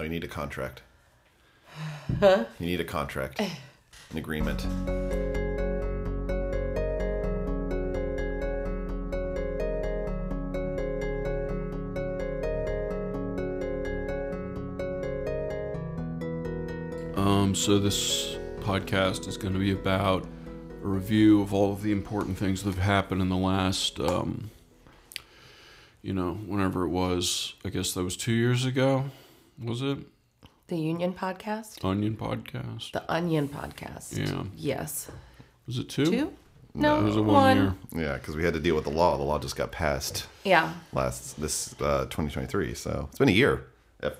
No, you need a contract. Huh? You need a contract, an agreement. Um, so this podcast is going to be about a review of all of the important things that have happened in the last, um, you know, whenever it was. I guess that was two years ago. Was it The Union Podcast? Onion podcast? The Onion Podcast. Yeah. Yes. Was it two? Two? No, It was a one. one year. Yeah, because we had to deal with the law. The law just got passed Yeah. last this uh, 2023, so it's been a year,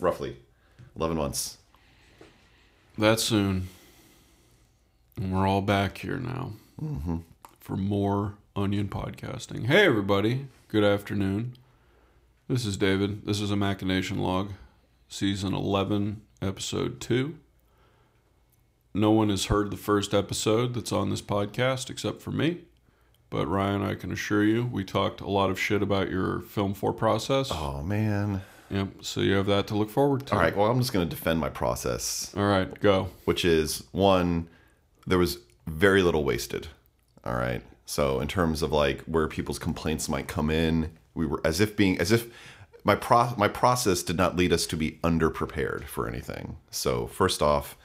roughly, 11 months. That soon. And we're all back here now for more Onion podcasting. Hey, everybody. Good afternoon. This is David. This is a Machination Log, Season 11, Episode 2. No one has heard the first episode that's on this podcast except for me. But Ryan, I can assure you, we talked a lot of shit about your Film 4 process. Oh man. Yep, so you have that to look forward to. All right. Well, I'm just going to defend my process, All right, go. which is one, there was very little wasted. All right. So in terms of like where people's complaints might come in, we were as if being as if my pro my process did not lead us to be underprepared for anything. So first off,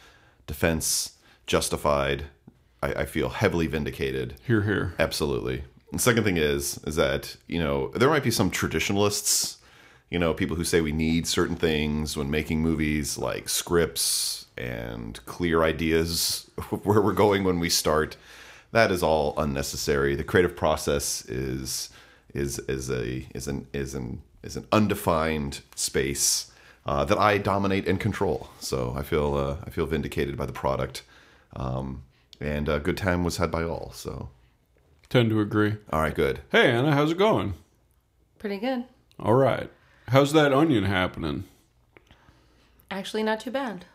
defense justified. I, I feel heavily vindicated. Here, here. Absolutely. And second thing is is that you know there might be some traditionalists, you know, people who say we need certain things when making movies, like scripts and clear ideas where we're going when we start. That is all unnecessary. The creative process is is is a is an is an is an undefined space uh, that I dominate and control. So I feel uh, I feel vindicated by the product, um, and a good time was had by all. So. Tend to agree. All right, good. Hey Anna, how's it going? Pretty good. All right. How's that onion happening? Actually, not too bad.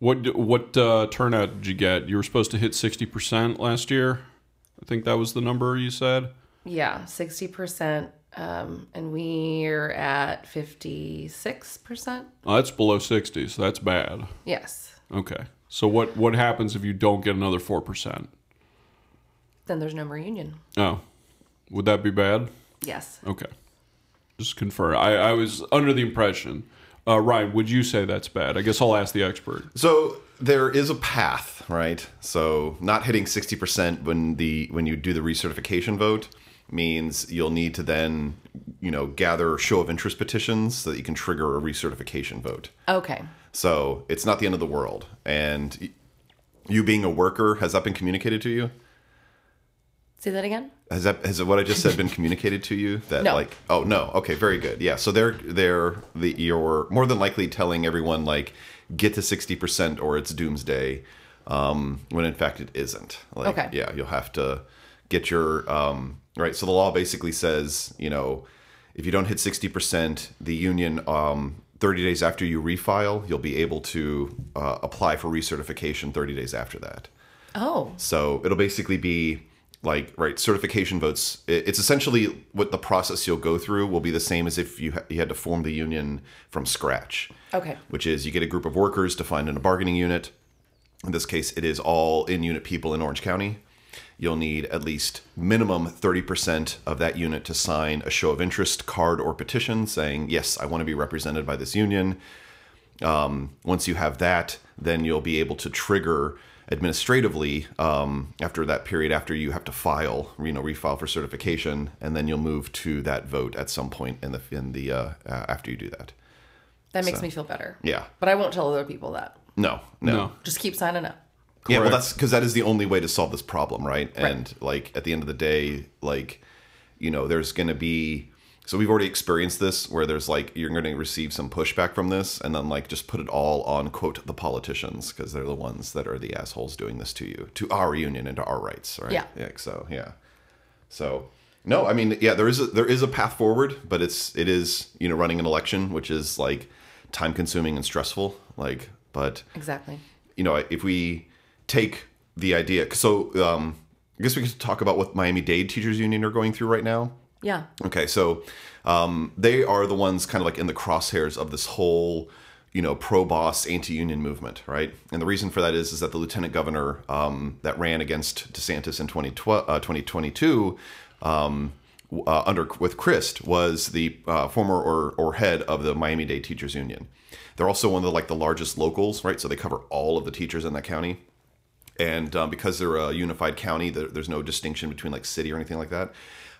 What what uh, turnout did you get? You were supposed to hit sixty percent last year. I think that was the number you said. Yeah, 60%. Um, and we're at 56%. Oh, that's below sixty, so that's bad. Yes. Okay. So what what happens if you don't get another four percent? Then there's no more union. Oh, would that be bad? Yes. Okay. Just confirm. I, I was under the impression. Uh, Ryan, would you say that's bad? I guess I'll ask the expert. So there is a path, right? So not hitting sixty percent when the when you do the recertification vote means you'll need to then you know gather show of interest petitions so that you can trigger a recertification vote. Okay. So it's not the end of the world. And you being a worker has that been communicated to you? Say that again? Has that has what I just said been communicated to you? That No. like oh no okay very good yeah so they're they're the you're more than likely telling everyone like get to sixty percent or it's doomsday, um, when in fact it isn't. Like Okay. yeah you'll have to get your um, right. So the law basically says you know if you don't hit sixty percent, the union um, thirty days after you refile you'll be able to uh, apply for recertification thirty days after that. Oh. So it'll basically be like right certification votes. It's essentially what the process you'll go through will be the same as if you ha- you had to form the union from scratch. Okay. Which is you get a group of workers defined in a bargaining unit. In this case, it is all in unit people in Orange County. You'll need at least minimum 30% of that unit to sign a show of interest card or petition saying, Yes, I want to be represented by this union. Um, once you have that, then you'll be able to trigger administratively um, after that period after you have to file you know refile for certification and then you'll move to that vote at some point in the in the uh, uh, after you do that That makes me feel better. yeah But I won't tell other people that. no no, No. Just keep signing up. Yeah well that's because that is the only way to solve this problem right? And like at the end of the day like you know there's going to be so we've already experienced this where there's like you're going to receive some pushback from this and then like just put it all on quote the politicians because they're the ones that are the assholes doing this to you to our union and to our rights right? Yeah. yeah so yeah. So no i mean yeah there is a there is a path forward but it's it is you know running an election which is like time consuming and stressful like but Exactly. you know, if we take the idea, so um, I guess we could talk about what Miami Dade Teachers Union are going through right now. Yeah. Okay, so um, they are the ones kind of like in the crosshairs of this whole you know pro boss anti union movement, right? And the reason for that is is that the lieutenant governor um, that ran against DeSantis in 2012, uh, 2022 um, uh, under with Crist was the uh, former or, or head of the Miami Dade Teachers Union. They're also one of the like the largest locals, right? So they cover all of the teachers in that county. And um, because they're a unified county, there, there's no distinction between like city or anything like that.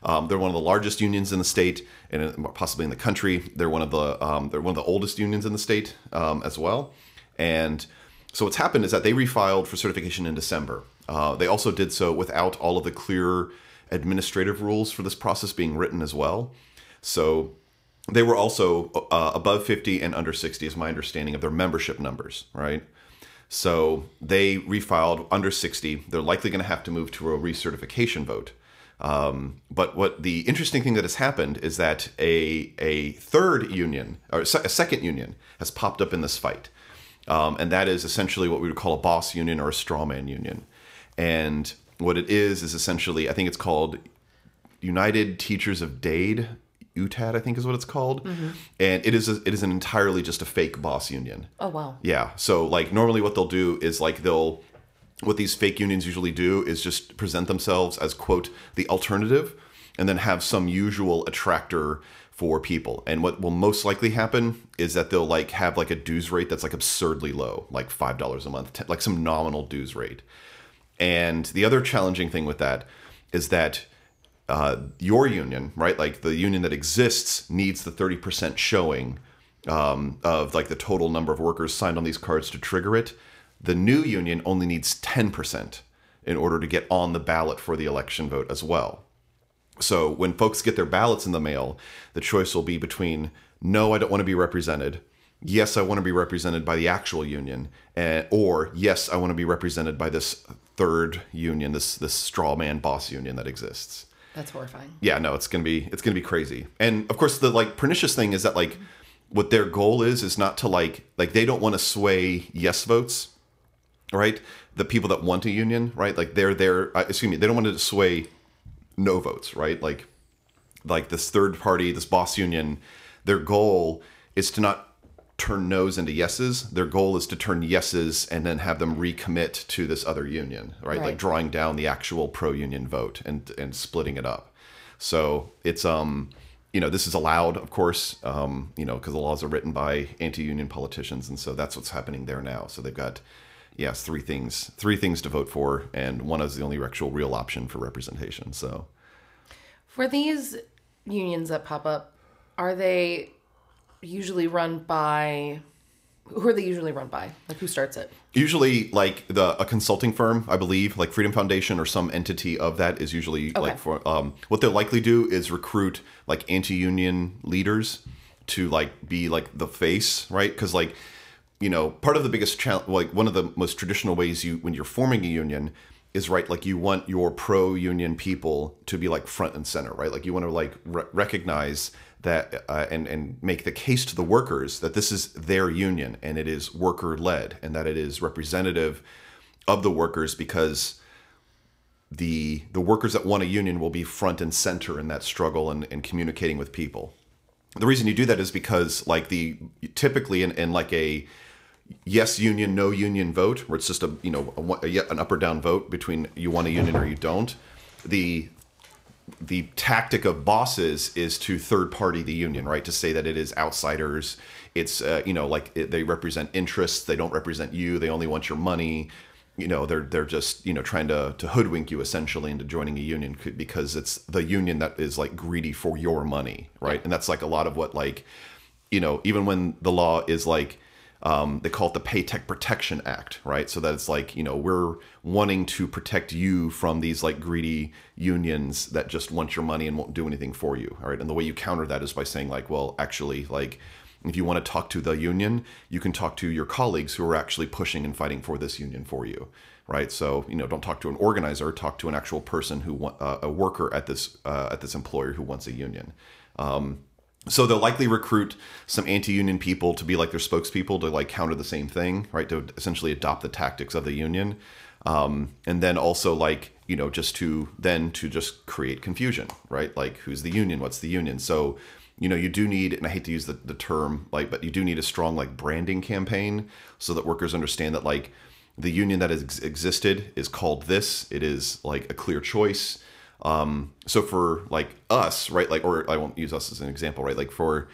Um, they're one of the largest unions in the state and possibly in the country. They're one of the um, they're one of the oldest unions in the state um, as well. And so what's happened is that they refiled for certification in December. Uh, they also did so without all of the clear administrative rules for this process being written as well. So they were also uh, above 50 and under 60 is my understanding of their membership numbers, right? So they refiled under 60. They're likely going to have to move to a recertification vote. Um, but what the interesting thing that has happened is that a a third union or a second union has popped up in this fight, um, and that is essentially what we would call a boss union or a strawman union. And what it is is essentially, I think it's called United Teachers of Dade, UTAD, I think is what it's called, mm-hmm. and it is a, it is an entirely just a fake boss union. Oh wow! Yeah, so like normally what they'll do is like they'll what these fake unions usually do is just present themselves as quote the alternative and then have some usual attractor for people and what will most likely happen is that they'll like have like a dues rate that's like absurdly low like five dollars a month like some nominal dues rate and the other challenging thing with that is that uh, your union right like the union that exists needs the 30% showing um, of like the total number of workers signed on these cards to trigger it the new union only needs 10% in order to get on the ballot for the election vote as well. So when folks get their ballots in the mail, the choice will be between no, I don't want to be represented. Yes, I want to be represented by the actual union, and, or yes, I want to be represented by this third union, this this straw man boss union that exists. That's horrifying. Yeah, no, it's gonna be it's gonna be crazy. And of course, the like pernicious thing is that like what their goal is is not to like like they don't want to sway yes votes right? The people that want a union, right? Like they're there. Uh, excuse me, they don't want to sway no votes, right? Like, like this third party, this boss union, their goal is to not turn no's into yeses. Their goal is to turn yeses and then have them recommit to this other union, right? right. Like drawing down the actual pro union vote and and splitting it up. So it's um you know this is allowed of course um, you know because the laws are written by anti-union politicians and so that's what's happening there now so they've got yes, three things, three things to vote for, and one is the only actual real option for representation. So, for these unions that pop up, are they usually run by? Who are they usually run by? Like who starts it? Usually, like the a consulting firm, I believe, like Freedom Foundation or some entity of that is usually okay. like for um, what they'll likely do is recruit like anti-union leaders to like be like the face, right? Because like you know, part of the biggest challenge, like one of the most traditional ways you, when you're forming a union, is right. Like you want your pro-union people to be like front and center, right? Like you want to like re- recognize that uh, and and make the case to the workers that this is their union and it is worker led and that it is representative of the workers because the the workers that want a union will be front and center in that struggle and, and communicating with people. The reason you do that is because like the typically in, in like a yes union, no union vote, where it's just a you know a, a, an up or down vote between you want a union or you don't. The the tactic of bosses is to third party the union, right? To say that it is outsiders. It's uh, you know like it, they represent interests. They don't represent you. They only want your money. You know they're they're just you know trying to to hoodwink you essentially into joining a union because it's the union that is like greedy for your money, right? And that's like a lot of what like you know even when the law is like um, they call it the Paycheck Protection Act, right? So that it's like, you know, we're wanting to protect you from these like greedy unions that just want your money and won't do anything for you, all right? And the way you counter that is by saying, like, well, actually, like, if you want to talk to the union, you can talk to your colleagues who are actually pushing and fighting for this union for you, right? So you know, don't talk to an organizer, talk to an actual person who uh, a worker at this uh, at this employer who wants a union. Um, so they'll likely recruit some anti-union people to be like their spokespeople to like counter the same thing right? To essentially adopt the tactics of the union. Um, and then also like you know just to then to just create confusion right? Like who's the union? What's the union? So you know you do need and i hate to use the, the term like but you do need a strong like branding campaign so that workers understand that like the union that has existed is called this. It is like a clear choice um so for like us right like or i won't use us as an example right like for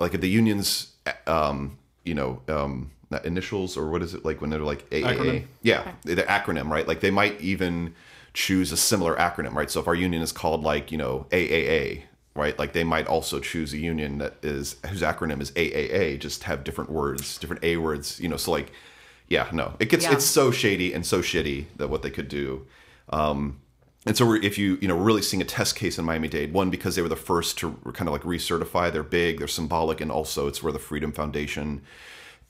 like the unions um you know um initials or what is it like when they're like AAA Acronym. yeah the acronym right? Like they might even choose a similar acronym right? So if our union is called like you know AAA right like they might also choose a union that is whose acronym is AAA just have different words different A words you know? So like yeah no it gets Yeah. it's so shady and so shitty that what they could do. Um and so we're, if you you know we're really seeing a test case in Miami Dade one because they were the first to kind of like recertify they're big they're symbolic and also it's where the Freedom Foundation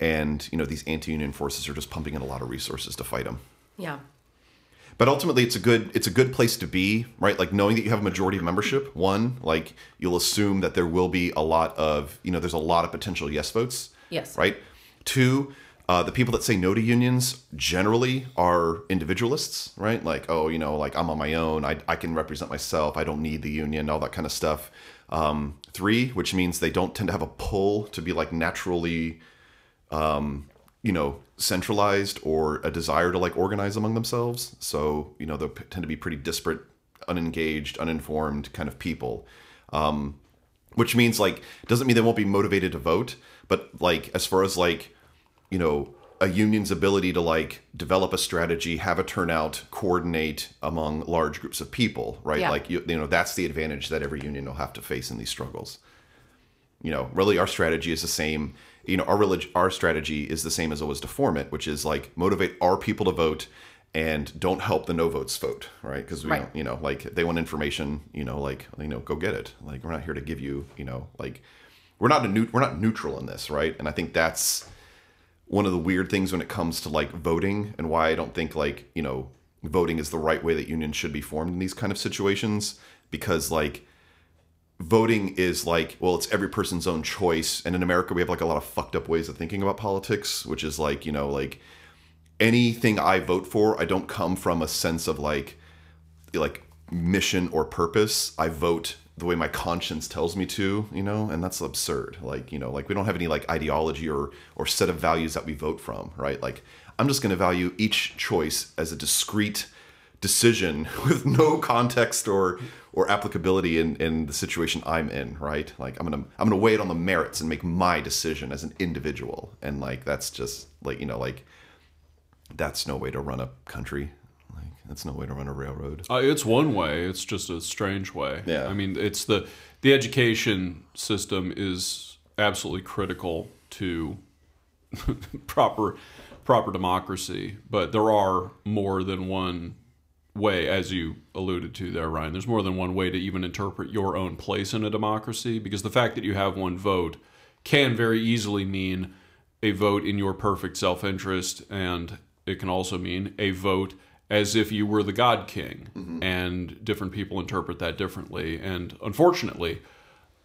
and you know these anti-union forces are just pumping in a lot of resources to fight them Yeah. but ultimately it's a good it's a good place to be right like knowing that you have a majority of membership one like you'll assume that there will be a lot of you know there's a lot of potential yes votes Yes. right two uh, the people that say no to unions generally are individualists right? Like oh you know like i'm on my own. I, I can represent myself. I don't need the union all that kind of stuff. Um, three which means they don't tend to have a pull to be like naturally um, you know centralized or a desire to like organize among themselves. So you know they tend to be pretty disparate unengaged uninformed kind of people. Um which means like doesn't mean they won't be motivated to vote but like as far as like you know a union's ability to like develop a strategy have a turnout coordinate among large groups of people right Yeah. like you, you know that's the advantage that every union will have to face in these struggles you know, really our strategy is the same. You know, our relig- our strategy is the same as always to form it, which is like motivate our people to vote and don't help the no votes vote, right? Because we Right. don't, you know, like they want information, you know, like you know, go get it. Like we're not here to give you, you know, like we're not a new, we're not neutral in this, right? And I think that's one of the weird things when it comes to like voting and why I don't think like, you know, voting is the right way that unions should be formed in these kind of situations because like voting is like well it's every person's own choice. And in america we have like a lot of fucked up ways of thinking about politics which is like you know like anything i vote for i don't come from a sense of like like mission or purpose. I vote the way my conscience tells me to you know and that's absurd. Like you know like we don't have any like ideology or or set of values that we vote from right? Like i'm just going to value each choice as a discrete decision with no context or or applicability in in the situation i'm in right? Like i'm gonna i'm gonna weigh it on the merits and make my decision as an individual. And like that's just like you know like that's no way to run a country that's no way to run a railroad Uh, it's one way. It's just a strange way. Yeah. I mean, it's the the education system is absolutely critical to proper proper democracy, but there are more than one way, as you alluded to there, Ryan. There's more than one way to even interpret your own place in a democracy, because the fact that you have one vote can very easily mean a vote in your perfect self interest, and it can also mean a vote as if you were the God King, and different people interpret that differently. And unfortunately,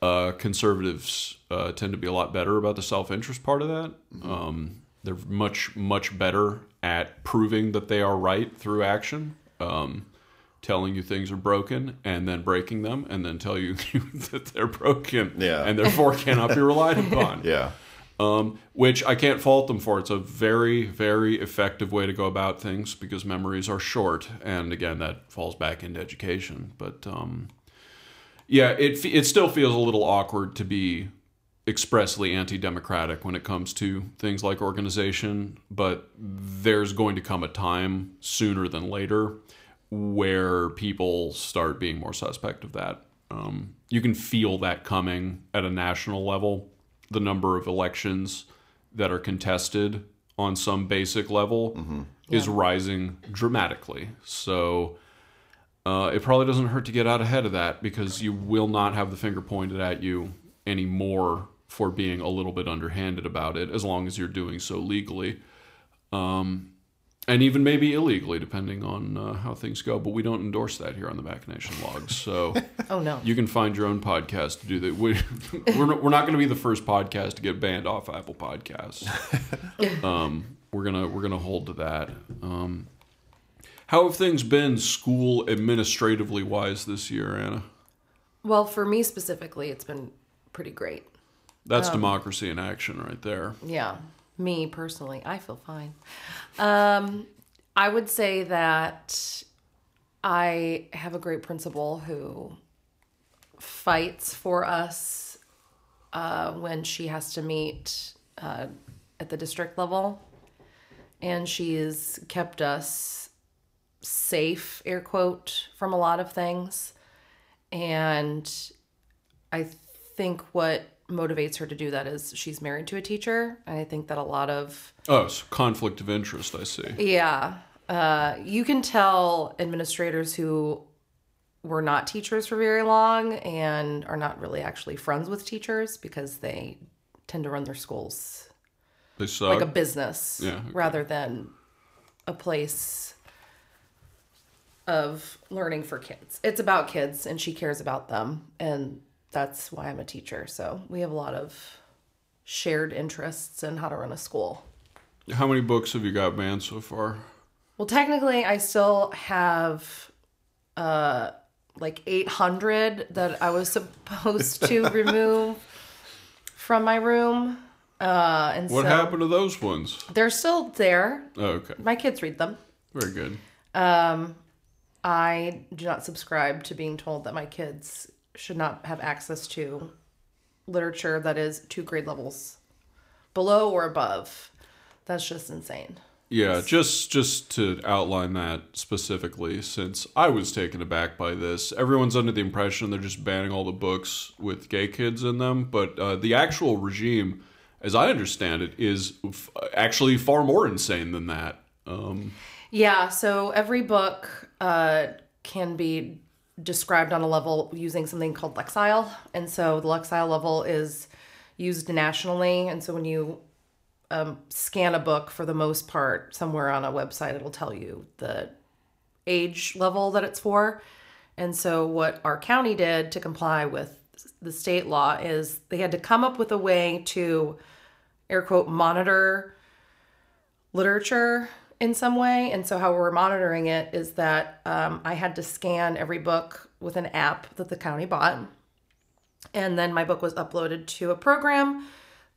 uh, conservatives uh, tend to be a lot better about the self interest part of that. Um, they're much, much better at proving that they are right through action. Um, telling you things are broken and then breaking them and then tell you that they're broken Yeah. and therefore cannot be relied upon yeah um, which I can't fault them for. It's a very, very effective way to go about things because memories are short, and again, that falls back into education. But um, yeah, it it still feels a little awkward to be expressly anti-democratic when it comes to things like organization. But there's going to come a time sooner than later where people start being more suspect of that. Um, you can feel that coming at a national level. The number of elections that are contested on some basic level is rising dramatically. So uh, it probably doesn't hurt to get out ahead of that because you will not have the finger pointed at you anymore for being a little bit underhanded about it, as long as you're doing so legally. Um, and even maybe illegally, depending on uh, how things go. But we don't endorse that here on the Machination Logs. So Oh no. you can find your own podcast to do that. We, we're not, we're not going to be the first podcast to get banned off Apple Podcasts. um, we're gonna we're gonna hold to that. Um, how have things been school administratively wise this year, Anna? Well, for me specifically, it's been pretty great. That's democracy in action right there. Yeah. Me personally, I feel fine. Um, I would say that I have a great principal who fights for us uh, when she has to meet uh, at the district level. And she has kept us safe, air quote, from a lot of things. And I think what motivates her to do that is she's married to a teacher. And I think that a lot of Oh, so conflict of interest, I see. yeah. Uh, you can tell administrators who were not teachers for very long and are not really actually friends with teachers because they tend to run their schools like a business Yeah, okay. rather than a place of learning for kids. It's about kids and she cares about them and that's why I'm a teacher. So we have a lot of shared interests in how to run a school. How many books have you got banned so far? Well, technically, I still have uh like 800 that I was supposed to remove from my room. Uh, and What so happened to those ones? they're still there. Oh, okay. My kids read them. Very good. Um, I do not subscribe to being told that my kids should not have access to literature that is two grade levels below or above. That's just insane. Yeah, just just to outline that specifically, since I was taken aback by this, everyone's under the impression they're just banning all the books with gay kids in them, but uh, the actual regime, as I understand it, is f- actually far more insane than that. Um, Yeah, so every book uh, can be described on a level using something called Lexile. And so the Lexile level is used nationally. And so when you um, scan a book, for the most part, somewhere on a website, it'll tell you the age level that it's for. And so what our county did to comply with the state law is they had to come up with a way to air quote monitor literature in some way. And so, how we're monitoring it is that um, I had to scan every book with an app that the county bought. And then my book was uploaded to a program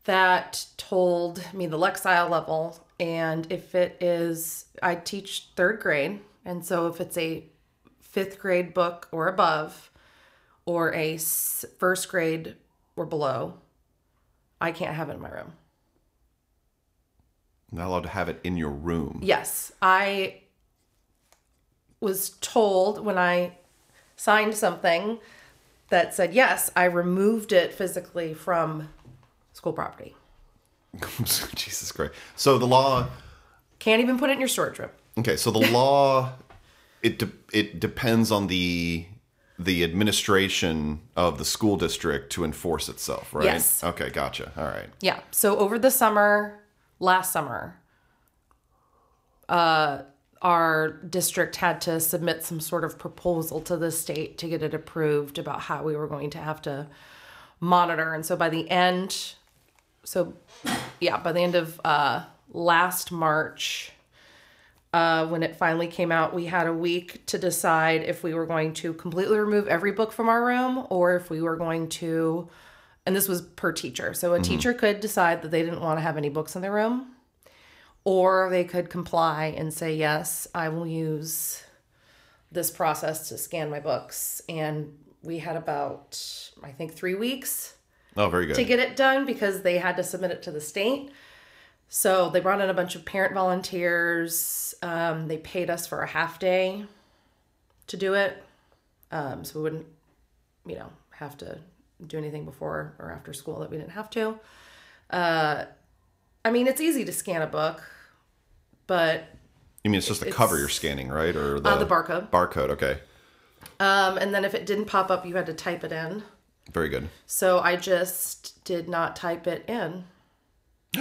that told me the Lexile level. And if it is, I teach third grade. And so, if it's a fifth grade book or above, or a first grade or below, I can't have it in my room. Not allowed to have it in your room. Yes, I was told when I signed something that said, yes, I removed it physically from school property. Jesus Christ. So the law. Can't even put it in your storage room. Okay, so the law it de- it depends on the the administration of the school district to enforce itself, right? Yes. Okay, gotcha. All right. Yeah. So over the summer, last summer, uh, our district had to submit some sort of proposal to the state to get it approved about how we were going to have to monitor. And so by the end, so yeah, by the end of uh, last March, uh, when it finally came out, we had a week to decide if we were going to completely remove every book from our room or if we were going to, and this was per teacher. So a teacher could decide that they didn't want to have any books in their room, or they could comply and say, Yes, I will use this process to scan my books. And we had about, I think, three weeks Oh, very good. to get it done because they had to submit it to the state. So they brought in a bunch of parent volunteers. Um, they paid us for a half day to do it. Um, so we wouldn't, you know, have to do anything before or after school that we didn't have to. Uh, I mean, it's easy to scan a book, but you mean it's just the it's- cover you're scanning, right? Or the, uh, the barcode. Barcode, okay. Um, and then if it didn't pop up, you had to type it in. Very good. So I just did not type it in.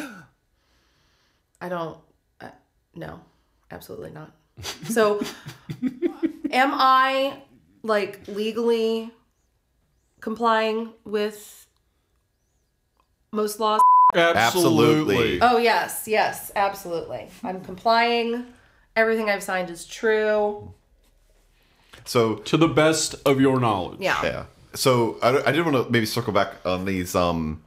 I don't. Uh, no, absolutely not. So, am I like legally complying with most laws? absolutely. Absolutely. Oh yes, yes, absolutely. I'm complying. Everything I've signed is true. So To the best of your knowledge. Yeah. yeah. so I, I did want to maybe circle back on these um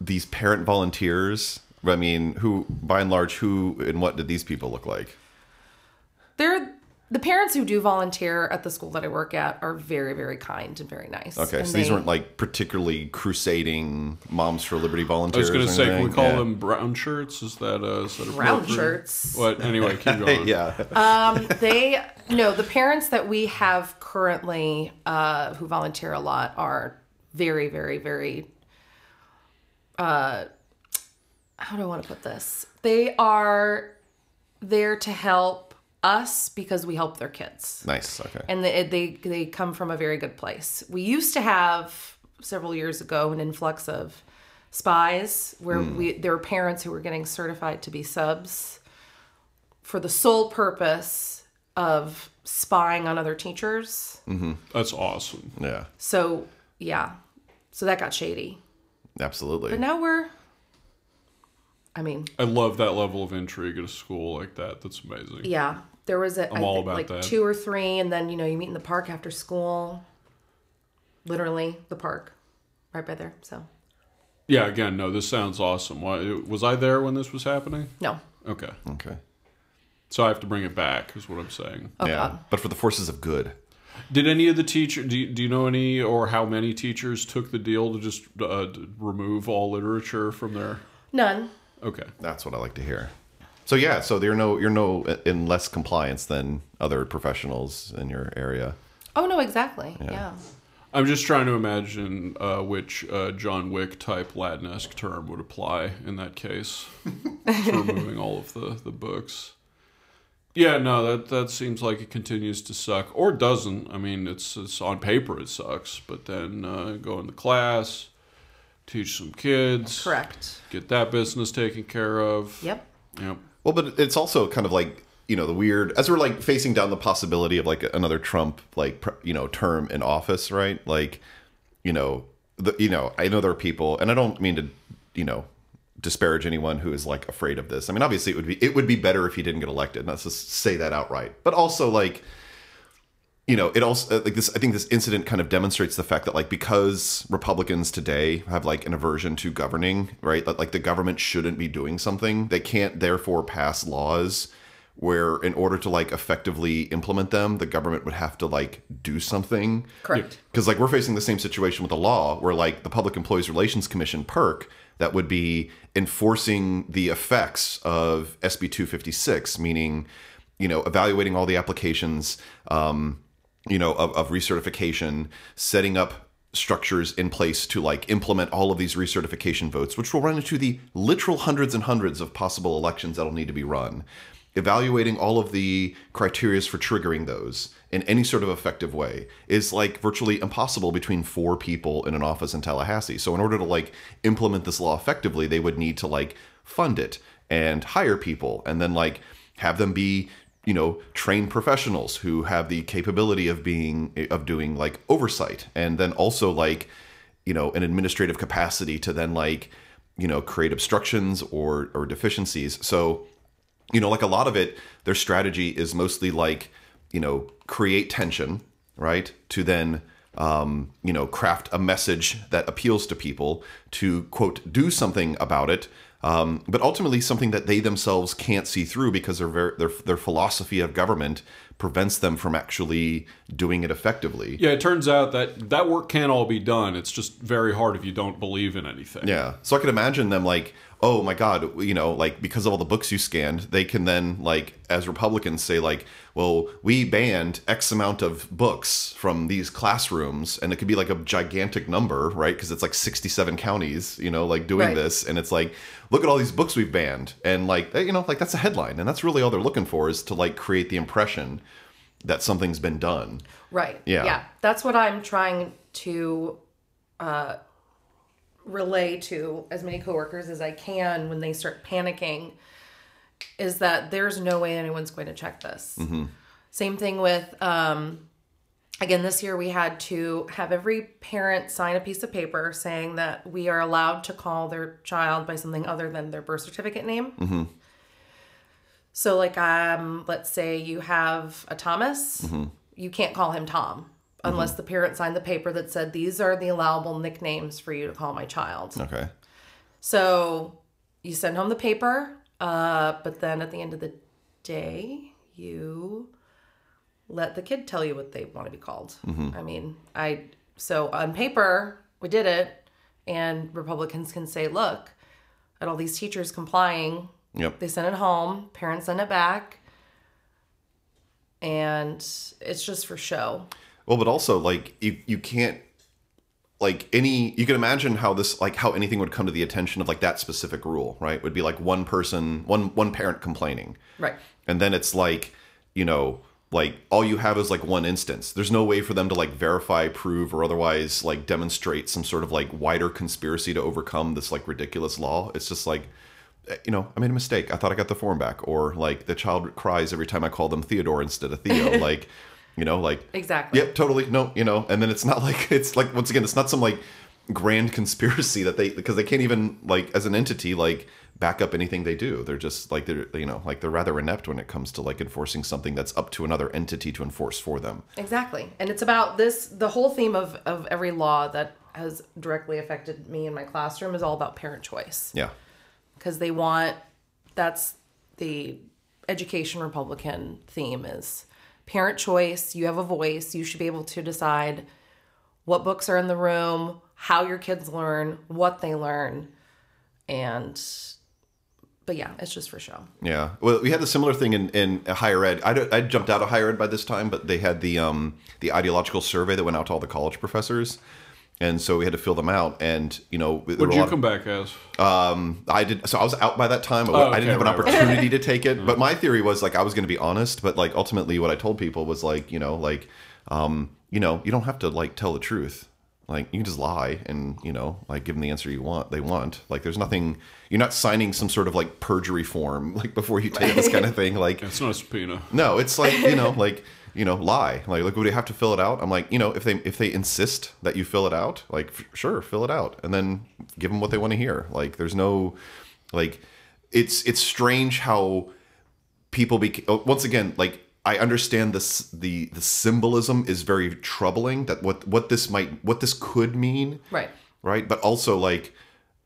these parent volunteers. I mean, who by and large, who and what did these people look like? They're the parents who do volunteer at the school that I work at are very, very kind and very nice. Okay, And so these they- weren't like particularly crusading Moms for Liberty volunteers. I was going to say, can we call Yeah. them brown shirts? Is that uh, is that Brown appropriate? shirts. What? Anyway, keep going. yeah. Um, they no the parents that we have currently uh, who volunteer a lot are very very very uh how do i want to put this they are there to help us because we help their kids nice. Okay. and they, they they come from a very good place. We used to have several years ago an influx of spies where hmm. we there were parents who were getting certified to be subs for the sole purpose of spying on other teachers. Mm-hmm. That's awesome. yeah. So, yeah. So that got shady. Absolutely. But now we're I mean, I love that level of intrigue at a school like that. That's amazing. yeah. There was a I all think, about like that. two or three and then you know you meet in the park after school. Literally the park right by there. So, Yeah. Again, no. This sounds awesome. Why, was I there when this was happening? no. Okay. okay. So I have to bring it back, is what I'm saying. Oh yeah. god. But for the forces of good. Did any of the teacher? Do you, do you know any or how many teachers took the deal to just uh, d- remove all literature from their? None. Okay. That's what I like to hear. So yeah, so you're no you're no in less compliance than other professionals in your area. Oh no, exactly. Yeah. I'm just trying to imagine uh, which uh, John Wick type Latin-esque term would apply in that case for removing all of the, the books. Yeah, no, that that seems like it continues to suck, or doesn't. I mean, it's it's on paper it sucks, but then uh, go into class, teach some kids, Correct. get that business taken care of. Yep. Yep. Well, but it's also kind of like you know the weird as we're like facing down the possibility of like another Trump like you know term in office, right? Like you know the you know I know there are people, and I don't mean to you know disparage anyone who is like afraid of this. I mean, obviously it would be it would be better if he didn't get elected. Let's just say that outright. But also like you know, it also like this. I think this incident kind of demonstrates the fact that like because Republicans today have like an aversion to governing, right? That like the government shouldn't be doing something. They can't therefore pass laws where, in order to like effectively implement them, the government would have to like do something. Correct. Because like we're facing the same situation with the law, where like the Public Employees Relations Commission (PERC) that would be enforcing the effects of SB 256, meaning you know evaluating all the applications, um, you know of, of recertification, setting up structures in place to like implement all of these recertification votes, which will run into the literal hundreds and hundreds of possible elections that'll need to be run. Evaluating all of the criterias for triggering those in any sort of effective way is like virtually impossible between four people in an office in Tallahassee. So in order to like implement this law effectively, they would need to like fund it and hire people and then like have them be you know trained professionals who have the capability of being of doing like oversight and then also like you know an administrative capacity to then like you know create obstructions or or deficiencies. So you know like a lot of it their strategy is mostly like you know create tension right to then um, you know craft a message that appeals to people to quote do something about it um, but ultimately something that they themselves can't see through because their ver- their their philosophy of government prevents them from actually doing it effectively Yeah, it turns out that that work can all be done. It's just very hard if you don't believe in anything. Yeah. So I could imagine them like, oh my God, you know, like because of all the books you scanned, they can then like as Republicans say like, well, we banned X amount of books from these classrooms, and it could be like a gigantic number, right? Because it's like sixty-seven counties, you know, like doing Right. this, and it's like, look at all these books we've banned, and like, you know, like that's a headline, and that's really all they're looking for is to like create the impression that something's been done. Right. Yeah. Yeah. That's what I'm trying to uh, relay to as many coworkers as I can when they start panicking is that there's no way anyone's going to check this. Same thing with, um, again, this year we had to have every parent sign a piece of paper saying that we are allowed to call their child by something other than their birth certificate name. So, like, um, let's say you have a Thomas, you can't call him Tom. Unless the parent signed the paper that said these are the allowable nicknames for you to call my child. Okay. So you send home the paper, uh, but then at the end of the day, you let the kid tell you what they want to be called. I mean, I so on paper we did it, and Republicans can say, look, at all these teachers complying, Yep. they send it home, parents send it back, and it's just for show. Well, but also like you you can't like any you can imagine how this like how anything would come to the attention of like that specific rule, right? Would be like one person, one one parent complaining. Right. And then it's like, you know, like all you have is like one instance. There's no way for them to like verify, prove, or otherwise like demonstrate some sort of like wider conspiracy to overcome this like ridiculous law. It's just like, eh, you know, I made a mistake. I thought I got the form back. Or like the child cries every time I call them Theodore instead of Theo. like, you know, like Exactly. Yep, totally. No, you know, and then it's not like it's like once again, it's not some like grand conspiracy that they because they can't even like as an entity like back up anything they do. They're just like they're you know like they're rather inept when it comes to like enforcing something that's up to another entity to enforce for them. Exactly. And it's about this the whole theme of, of every law that has directly affected me in my classroom is all about parent choice. Yeah, Because they want that's the education Republican theme is parent choice. You have a voice. You should be able to decide what books are in the room, how your kids learn, what they learn. And but yeah, it's just for show. yeah. Well, we had a similar thing in, in higher ed. I, I jumped out of higher ed by this time, but they had the um the ideological survey that went out to all the college professors. And so we had to fill them out, and you know, What'd you come back as? Um, I did. So I was out by that time. Oh, I didn't have an right, right. opportunity to take it. But my theory was like I was going to be honest. But like ultimately, what I told people was like you know like um you know you don't have to like tell the truth. Like you can just lie and you know like give them the answer you want. They want like there's nothing. You're not signing some sort of like perjury form like before you take this kind of thing. Like It's not a subpoena. no, it's like you know, like you know, lie. Like, look, would you have to fill it out? I'm like, you know, if they if they insist that you fill it out, like, f- sure, fill it out, and then give them what they want to hear. Like, there's no, like, it's it's strange how people be oh, once again like. I understand this the the symbolism is very troubling that what what this might what this could mean Right. right but also like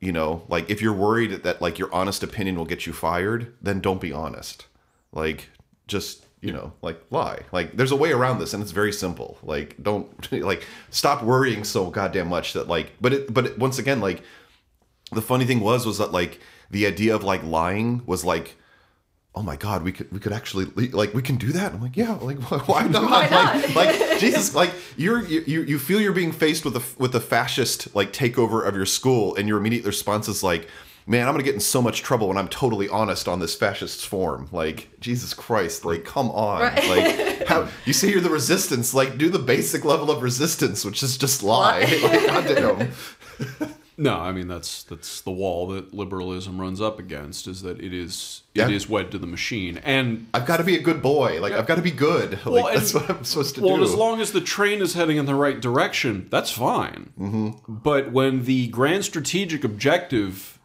you know like if you're worried that like your honest opinion will get you fired then don't be honest like just you know like lie. Like there's a way around this and it's very simple. Like don't like stop worrying so goddamn much that like but it but it, once again like the funny thing was was that like the idea of like lying was like oh my god we could we could actually like we can do that? I'm like yeah like why not, Why not? like like jesus like you're you you you feel you're being faced with a with a fascist like takeover of your school and your immediate response is like man i'm gonna get in so much trouble when i'm totally honest on this fascist form like jesus christ like come on Right. like how you say you're the resistance like do the basic level of resistance which is just lie like goddamn No, I mean that's that's the wall that liberalism runs up against is that it is Yeah. it is wed to the machine. And I've got to be a good boy. Like I've got to be good. Like Well, and- that's what I'm supposed to well, do. Well, as long as the train is heading in the right direction, that's fine. Mm-hmm. But when the grand strategic objective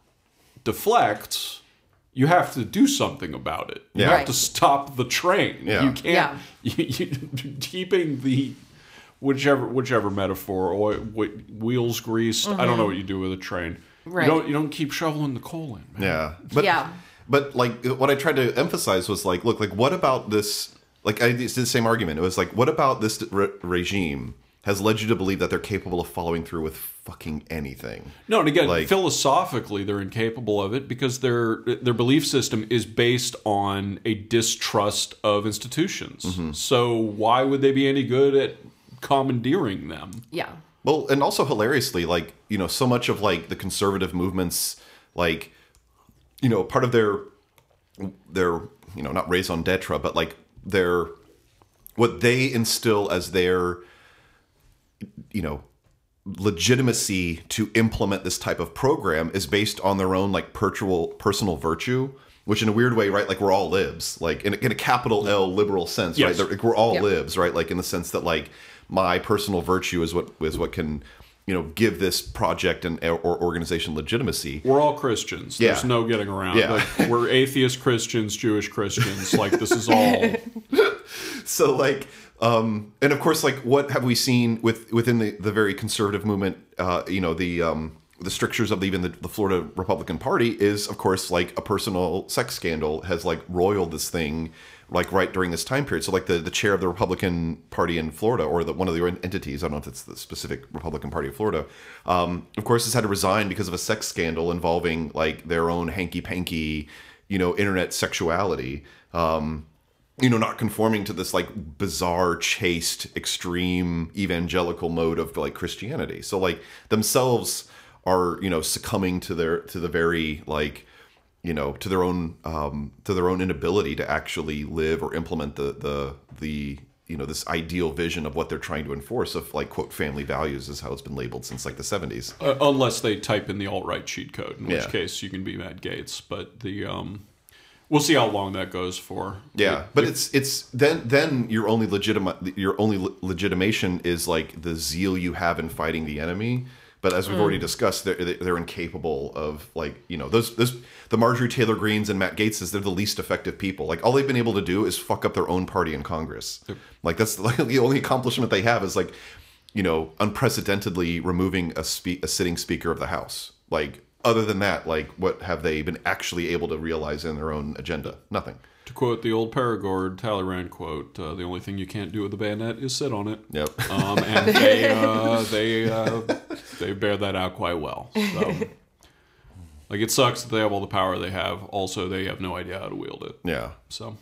deflects, you have to do something about it. You Yeah. have Right. to stop the train. Yeah. You can't you, you, keeping the whichever whichever metaphor or wh- wheels greased. I don't know mm-hmm. what you do with a train. Right. You don't you don't keep shoveling the coal in. Man. yeah, but Yeah. but like what I tried to emphasize was like, look, like what about this? Like I did the same argument. It was like, what about this re- regime has led you to believe that they're capable of following through with fucking anything? No, and again, Like- philosophically, they're incapable of it because their their belief system is based on a distrust of institutions. Mm-hmm. So why would they be any good at commandeering them? Yeah. Well, and also hilariously, like you know, so much of like the conservative movements, like you know, part of their their you know not raison d'être, but like their what they instill as their you know legitimacy to implement this type of program is based on their own like personal personal virtue which in a weird way right like we're all libs like in a, in a capital mm-hmm. l liberal sense right Yes. They're- like, we're all Yeah. libs right like in the sense that like my personal virtue is what is what can you know give this project and or organization legitimacy We're all Christians. There's no getting around. Yeah. Like, we're atheist Christians, Jewish Christians. Like this is all. so like um and of course like what have we seen with within the the very conservative movement uh you know the um the strictures of even the, the Florida Republican Party is, of course, like a personal sex scandal has like roiled this thing, like right during this time period. So, like the, the chair of the Republican Party in Florida, or the one of the entities, I don't know if it's the specific Republican Party of Florida, um, of course, has had to resign because of a sex scandal involving like their own hanky panky, you know, internet sexuality. Um, you know, not conforming to this like bizarre, chaste, extreme evangelical mode of like Christianity. So, like themselves are you know succumbing to their to the very like you know to their own um to their own inability to actually live or implement the the the you know this ideal vision of what they're trying to enforce of like quote family values is how it's been labeled since like the 70s Uh, unless they type in the alt right cheat code, in which Yeah. case you can be Matt Gaetz. But the um, we'll see how long that goes for. yeah but it's it's then then your only legitimate your only le- legitimation is like the zeal you have in fighting the enemy. But as we've already mm. discussed they're, they're incapable of like you know those those the marjorie taylor greenes and matt gaetzes they're the least effective people. Like all they've been able to do is fuck up their own party in congress. Like that's like the only accomplishment they have is like you know unprecedentedly removing a spe- a sitting speaker of the house. Like other than that like what have they been actually able to realize in their own agenda nothing To quote the old Périgord Talleyrand quote, uh, "The only thing you can't do with a bayonet is sit on it." yep Um, and they uh, they uh, they bear that out quite well. So, like, it sucks that they have all the power they have. Also, they have no idea how to wield it. yeah So,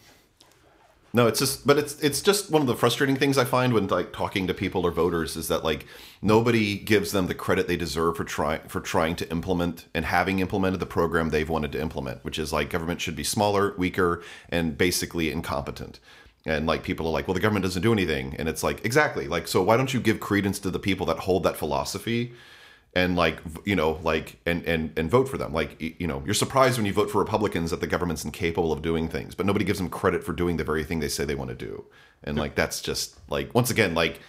No, it's just, but it's it's just one of the frustrating things I find when like talking to people or voters is that like nobody gives them the credit they deserve for trying for trying to implement and having implemented the program they've wanted to implement, which is like government should be smaller, weaker, and basically incompetent. And like people are like, well, the government doesn't do anything, and it's like exactly like so. Why don't you give credence to the people that hold that philosophy? And like you know like and and and vote for them. Like you know you're surprised when you vote for republicans that the government's incapable of doing things but nobody gives them credit for doing the very thing they say they want to do. And like that's just like once again like